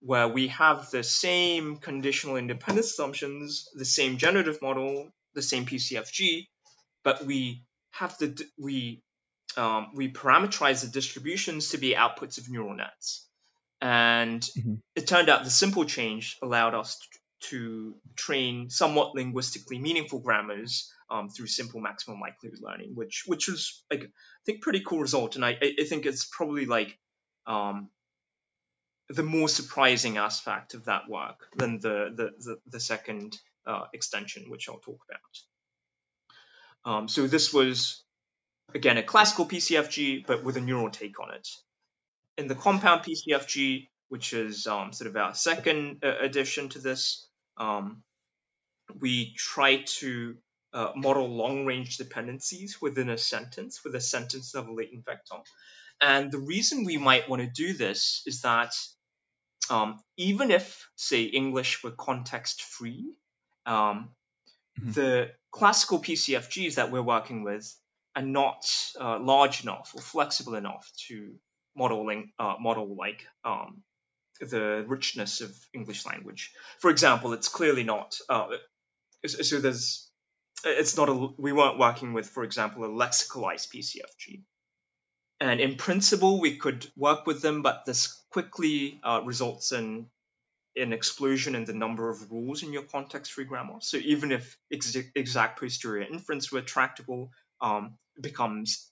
where we have the same conditional independence assumptions, the same generative model, the same PCFG, but we have the we um, we parameterize the distributions to be outputs of neural nets. And Mhm. it turned out the simple change allowed us to train somewhat linguistically meaningful grammars um, through simple maximum likelihood learning, which which was like I think pretty cool result. And I, I think it's probably like um, the more surprising aspect of that work than the the the, the second uh, extension, which I'll talk about. Um, so this was again a classical PCFG, but with a neural take on it. In the compound PCFG, which is um, sort of our second uh, addition to this, um, we try to uh, model long-range dependencies within a sentence with a sentence level latent vector. And the reason we might want to do this is that um, even if, say, English were context-free, um, Mhm. the classical PCFGs that we're working with are not uh, large enough or flexible enough to modeling uh, model like um, the richness of English language. For example, it's clearly not. Uh, so there's. It's not a. We weren't working with, for example, a lexicalized PCFG. And in principle, we could work with them, but this quickly uh, results in an explosion in the number of rules in your context-free grammar. So even if ex- exact posterior inference were tractable, um, becomes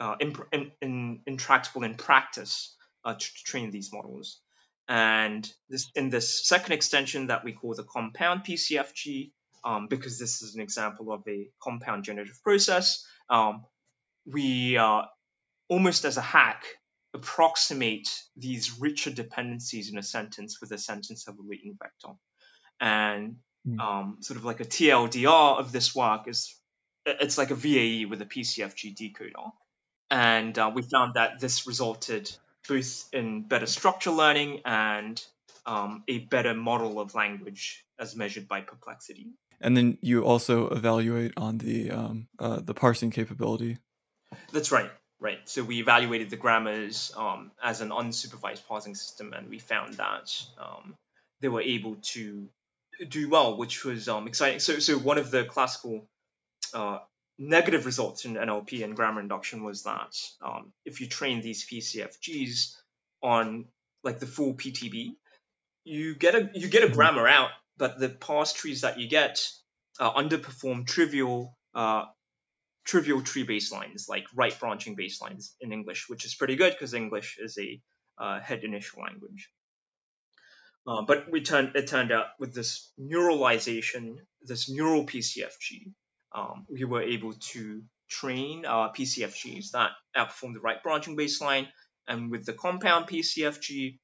uh, in, in, intractable in practice uh, to, to train these models. And this in this second extension that we call the compound PCFG, um, because this is an example of a compound generative process, um, we uh, almost as a hack approximate these richer dependencies in a sentence with a sentence of a latent vector. And mm. um, sort of like a TLDR of this work is it's like a VAE with a PCFG decoder. And uh, we found that this resulted both in better structure learning and um, a better model of language as measured by perplexity. And then you also evaluate on the um, uh, the parsing capability. That's right. Right. So we evaluated the grammars um, as an unsupervised parsing system, and we found that um, they were able to do well, which was um, exciting. So, so one of the classical uh, negative results in NLP and grammar induction was that um, if you train these PCFGs on like the full PTB, you get a you get a grammar out, but the parse trees that you get uh, underperform trivial uh, trivial tree baselines, like right branching baselines in English, which is pretty good because English is a uh, head initial language. Uh, but we turned, it turned out with this neuralization, this neural PCFG, um, we were able to train our PCFGs that outperform the right branching baseline. And with the compound PCFG,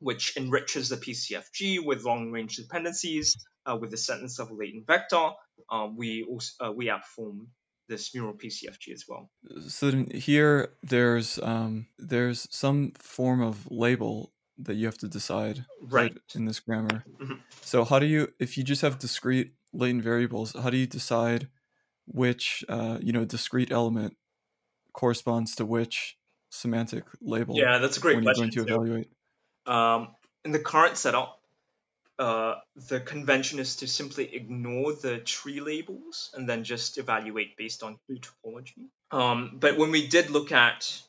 which enriches the PCFG with long range dependencies uh, with the sentence of a latent vector, uh, we also uh, we outperform this neural PCFG as well. So here there's um, there's some form of label that you have to decide right, right in this grammar. Mm-hmm. So how do you if you just have discrete latent variables, how do you decide which uh, you know discrete element corresponds to which semantic label? Yeah, that's a great when question. You're going to evaluate. Um, in the current setup, uh, the convention is to simply ignore the tree labels and then just evaluate based on tree topology. Um, but when we did look at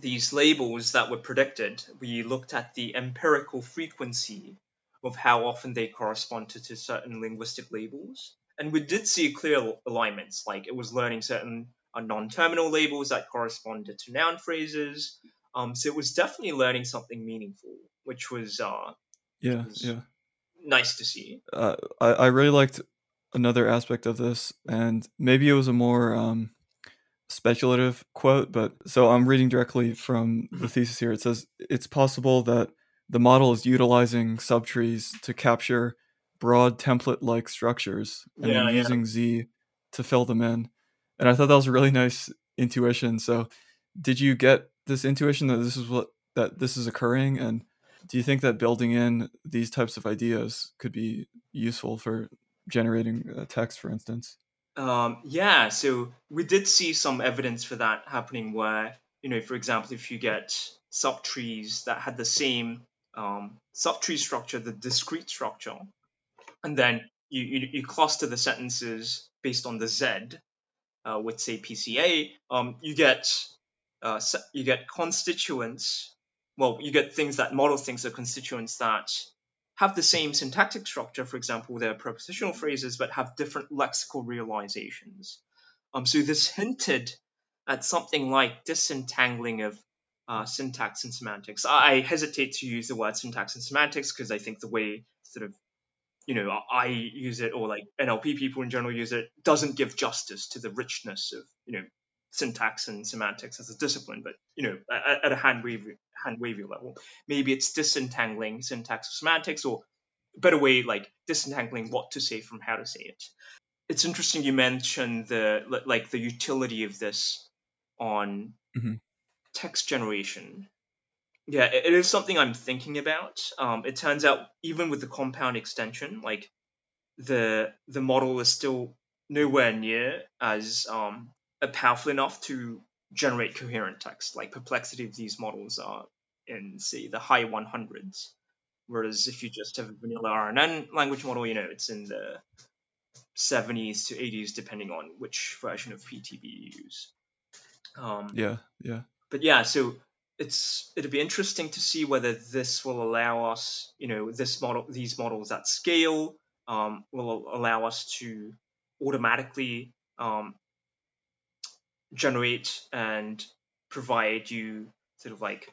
these labels that were predicted, we looked at the empirical frequency of how often they corresponded to certain linguistic labels. And we did see clear alignments, like it was learning certain uh, non-terminal labels that corresponded to noun phrases. Um, so it was definitely learning something meaningful, which was uh, yeah, yeah. Nice to see. Uh, I I really liked another aspect of this, and maybe it was a more um, speculative quote, but so I'm reading directly from the thesis here. It says it's possible that the model is utilizing subtrees to capture broad template-like structures and yeah, then using Z to fill them in. And I thought that was a really nice intuition. So, did you get this intuition that this is what that this is occurring and do you think that building in these types of ideas could be useful for generating text, for instance? Um, yeah, so we did see some evidence for that happening where, you know, for example, if you get subtrees that had the same um, subtree structure, the discrete structure, and then you, you, you cluster the sentences based on the Z uh, with, say, PCA, um, you get uh, you get constituents well, you get things that model things are constituents that have the same syntactic structure. For example, they're prepositional phrases, but have different lexical realizations. Um, so this hinted at something like disentangling of uh, syntax and semantics. I hesitate to use the word syntax and semantics because I think the way sort of you know I use it or like NLP people in general use it doesn't give justice to the richness of you know syntax and semantics as a discipline, but you know, at, a hand wavy hand wavy level, maybe it's disentangling syntax or semantics, or better way like disentangling what to say from how to say it. It's interesting you mentioned the like the utility of this on mm-hmm. Text generation. Yeah, it is something I'm thinking about. Um, it turns out even with the compound extension, like the the model is still nowhere near as um, powerful enough to generate coherent text. Like perplexity of these models are in say the high 100s, whereas if you just have a vanilla RNN language model, you know it's in the 70s to 80s depending on which version of PTB you use. Um, yeah, yeah. But yeah, so it's it'll be interesting to see whether this will allow us, you know, this model, these models at scale um, will allow us to automatically um, generate and provide you sort of like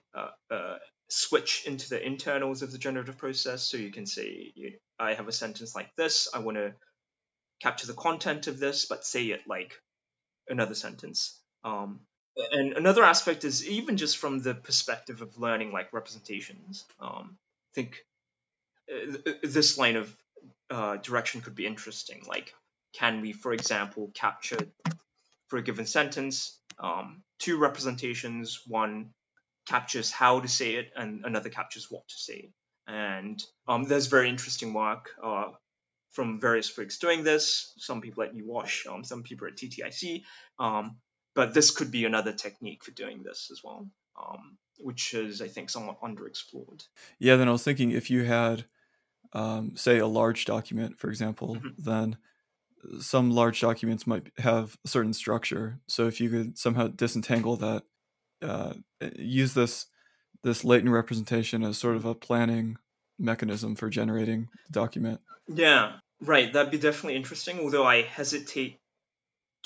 switch into the internals of the generative process. So you can say, you, I have a sentence like this. I want to capture the content of this, but say it like another sentence. Um, and another aspect is even just from the perspective of learning like representations. Um, I think uh, this line of uh, direction could be interesting. Like, can we, for example, capture for a given sentence um, two representations? One captures how to say it, and another captures what to say. And um, there's very interesting work uh, from various folks doing this. Some people at UWash, um, some people at TTIC. Um, but this could be another technique for doing this as well, um, which is, I think, somewhat underexplored. Yeah, then I was thinking if you had, um, say, a large document, for example, mm-hmm. then some large documents might have a certain structure. So if you could somehow disentangle that, uh, use this this latent representation as sort of a planning mechanism for generating the document. Yeah, right. That'd be definitely interesting. Although I hesitate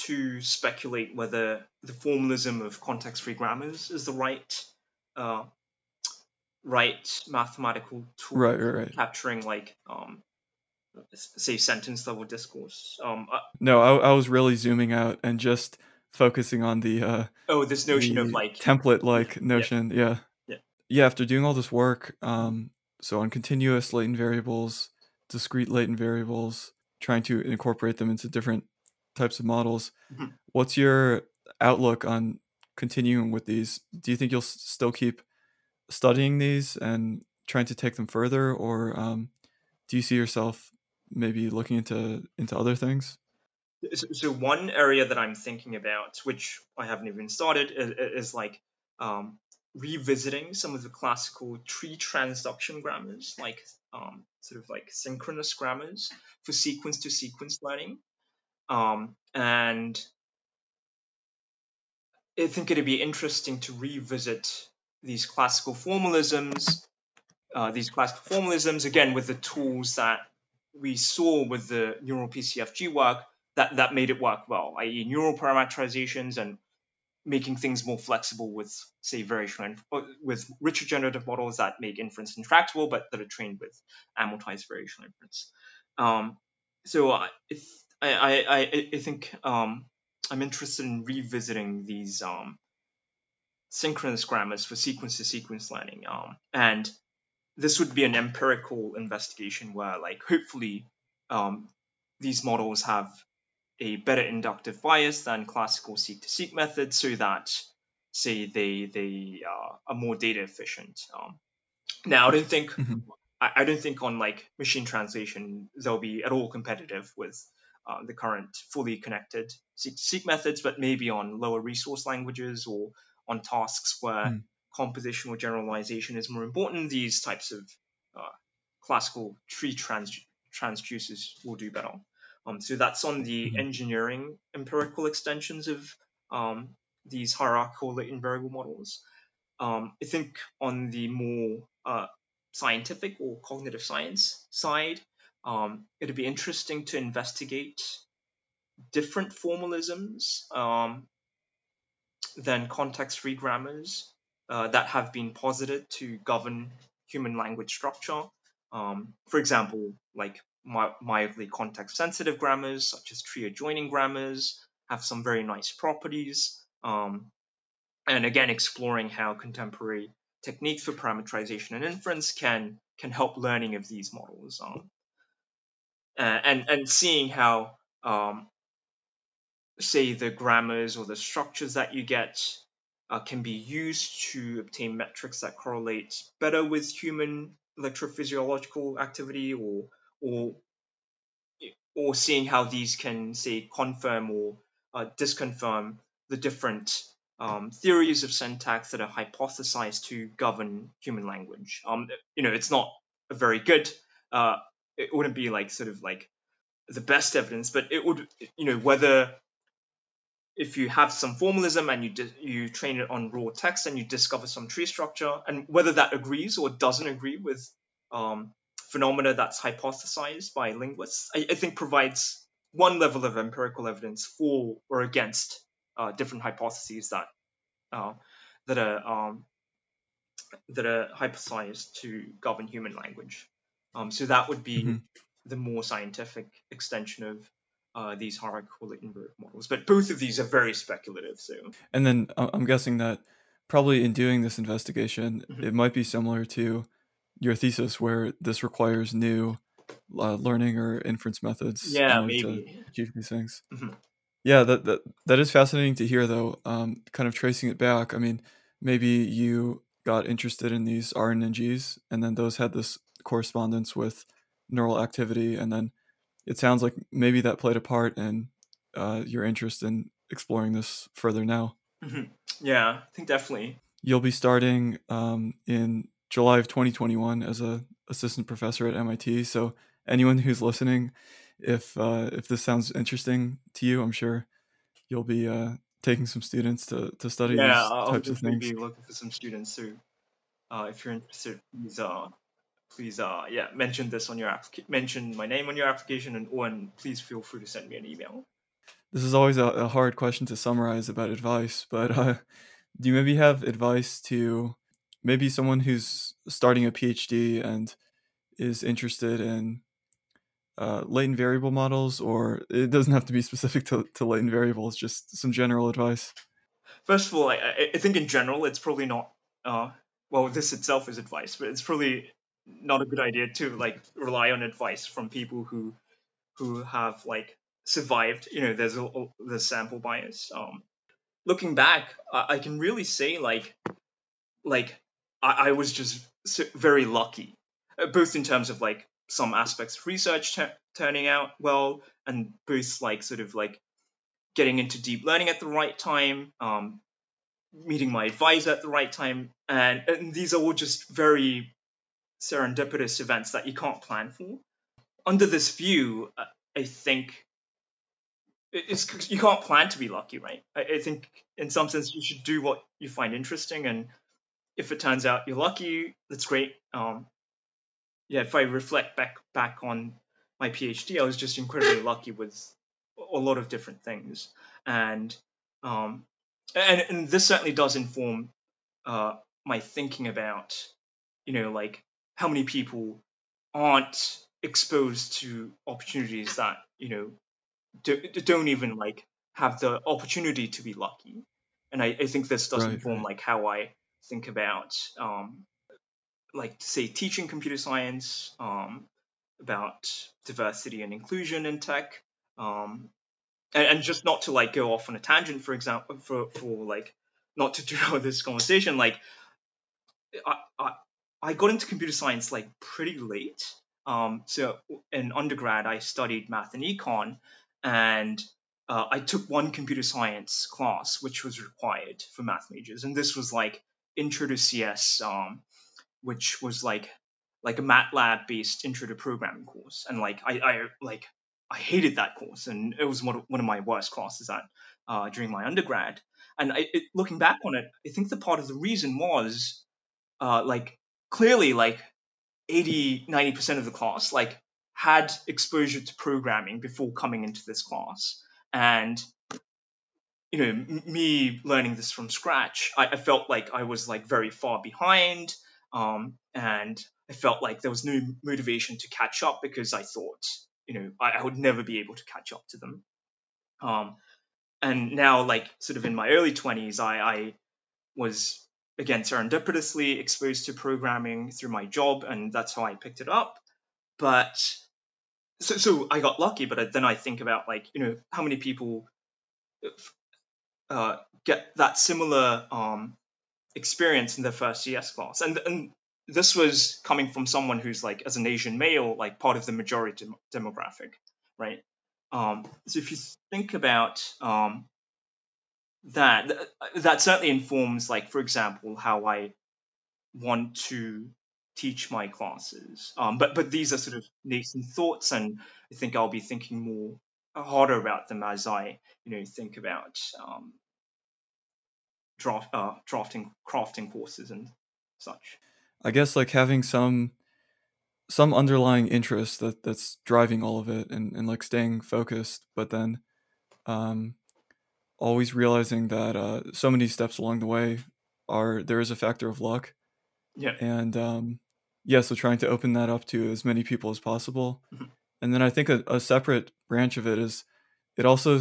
to speculate whether the formalism of context-free grammars is the right uh, right mathematical tool right, right, right. capturing like um, say sentence level discourse. Um, uh, no, I, I was really zooming out and just focusing on the uh, oh this notion of like template like notion. Yeah. yeah. yeah, yeah. After doing all this work, um, so on continuous latent variables, discrete latent variables, trying to incorporate them into different types of models. Mm-hmm. What's your outlook on continuing with these? Do you think you'll still keep studying these and trying to take them further, or um, do you see yourself maybe looking into into other things? So, so one area that I'm thinking about, which I haven't even started, is, is like um, revisiting some of the classical tree transduction grammars, like um, sort of like synchronous grammars for sequence to sequence learning. Um, and I think it'd be interesting to revisit these classical formalisms, uh, these classical formalisms again with the tools that we saw with the neural PCFG work that, that made it work well, i.e., neural parameterizations and making things more flexible with, say, variational uh, with richer generative models that make inference intractable, but that are trained with amortized variational inference. Um, so if I, I, I think um, I'm interested in revisiting these um, synchronous grammars for sequence to sequence learning. Um, and this would be an empirical investigation where, like, hopefully, um, these models have a better inductive bias than classical seq to seq methods, so that, say, they they uh, are more data efficient. Um, now, I don't think mm-hmm. I, I, don't think on like machine translation they'll be at all competitive with uh, the current fully connected seek methods, but maybe on lower resource languages or on tasks where mm. compositional generalization is more important, these types of uh, classical tree trans- transducers will do better. Um, so that's on the mm. engineering empirical extensions of um, these hierarchical latent variable models. Um, I think on the more uh, scientific or cognitive science side, um, it'd be interesting to investigate different formalisms um, than context-free grammars uh, that have been posited to govern human language structure. Um, for example, like mildly context-sensitive grammars, such as tree adjoining grammars, have some very nice properties. Um, and again, exploring how contemporary techniques for parameterization and inference can can help learning of these models. Um, uh, and and seeing how um, say the grammars or the structures that you get uh, can be used to obtain metrics that correlate better with human electrophysiological activity or or or seeing how these can say confirm or uh, disconfirm the different um, theories of syntax that are hypothesized to govern human language. Um, you know, it's not a very good uh, it wouldn't be like sort of like the best evidence, but it would, you know, whether if you have some formalism and you di- you train it on raw text and you discover some tree structure, and whether that agrees or doesn't agree with um, phenomena that's hypothesized by linguists, I, I, think provides one level of empirical evidence for or against uh, different hypotheses that uh, that are um, that are hypothesized to govern human language. Um, so that would be mm-hmm. the more scientific extension of uh, these hierarchical variable models. But both of these are very speculative. So, and then uh, I'm guessing that probably in doing this investigation, mm-hmm. it might be similar to your thesis, where this requires new uh, learning or inference methods. Yeah, maybe to achieve these things. Mm-hmm. Yeah, that, that that is fascinating to hear, though. Um, kind of tracing it back. I mean, maybe you got interested in these RNNGs, and then those had this correspondence with neural activity, and then it sounds like maybe that played a part in uh, your interest in exploring this further now. Mm-hmm. Yeah, I think definitely. You'll be starting um, in July of 2021 as a assistant professor at MIT. So anyone who's listening, if uh, if this sounds interesting to you, I'm sure you'll be uh, taking some students to, to study yeah, these I'll types of things. be looking for some students who, uh, if you're interested, please uh, please uh, yeah mention this on your application, mention my name on your application, and or and please feel free to send me an email. This is always a, a hard question to summarize about advice, but uh, do you maybe have advice to maybe someone who's starting a PhD and is interested in uh, latent variable models, or it doesn't have to be specific to, to latent variables, just some general advice? First of all, I, I think in general, it's probably not, uh, well, this itself is advice, but it's probably not a good idea to like rely on advice from people who who have like survived you know there's a, the sample bias. Um looking back I, I, can really say like like I, I was just very lucky uh, both in terms of like some aspects of research t- turning out well and both like sort of like getting into deep learning at the right time um meeting my advisor at the right time and, and these are all just very serendipitous events that you can't plan for. Under this view, uh, I think it's you can't plan to be lucky, right? I, I think in some sense you should do what you find interesting, and if it turns out you're lucky, that's great. Um, yeah, if I reflect back back on my PhD, I was just incredibly lucky with a lot of different things, and um, and, and this certainly does inform uh, my thinking about, you know, like how many people aren't exposed to opportunities that you know do, not even like have the opportunity to be lucky and i, I think this does right, inform right. like how i think about um, like say teaching computer science um, about diversity and inclusion in tech um, and, and, just not to like go off on a tangent for example for, for like not to derail this conversation like I, I, I got into computer science like pretty late. Um, so in undergrad, I studied math and econ, and uh, I took one computer science class, which was required for math majors, and this was like Intro to CS, um, which was like like a MATLAB based Intro to Programming course, and like I, I like I hated that course, and it was one of, one of my worst classes at uh, during my undergrad. And I, it, looking back on it, I think the part of the reason was uh, like clearly like 80 90% of the class like had exposure to programming before coming into this class. And you know m- me learning this from scratch I, I, felt like i was like very far behind um, and i felt like there was no motivation to catch up because i thought you know i, I would never be able to catch up to them. Um, and now like sort of in my early 20s i, I was again serendipitously exposed to programming through my job and that's how i picked it up. But so, so i got lucky but then i think about like you know how many people uh, get that similar um, experience in their first cs class. And and this was coming from someone who's like as an asian male like part of the majority dem- demographic right? Um, so if you think about um, that that certainly informs like for example how i want to teach my classes. Um, but but these are sort of nascent thoughts and i think i'll be thinking more harder about them as i you know think about um, draft uh, drafting crafting courses and such. I guess like having some some underlying interest that that's driving all of it and, and like staying focused but then um always realizing that uh, so many steps along the way are there is a factor of luck. Yeah. And um, yeah, so trying to open that up to as many people as possible. Mhm. And then I think a, a separate branch of it is it also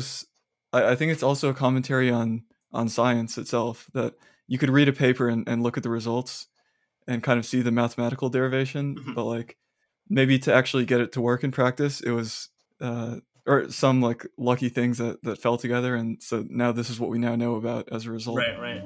I think it's also a commentary on on science itself that you could read a paper and, and look at the results and kind of see the mathematical derivation, Mhm. but like maybe to actually get it to work in practice, it was uh, or some like lucky things that, that fell together and so now this is what we now know about as a result. Right right.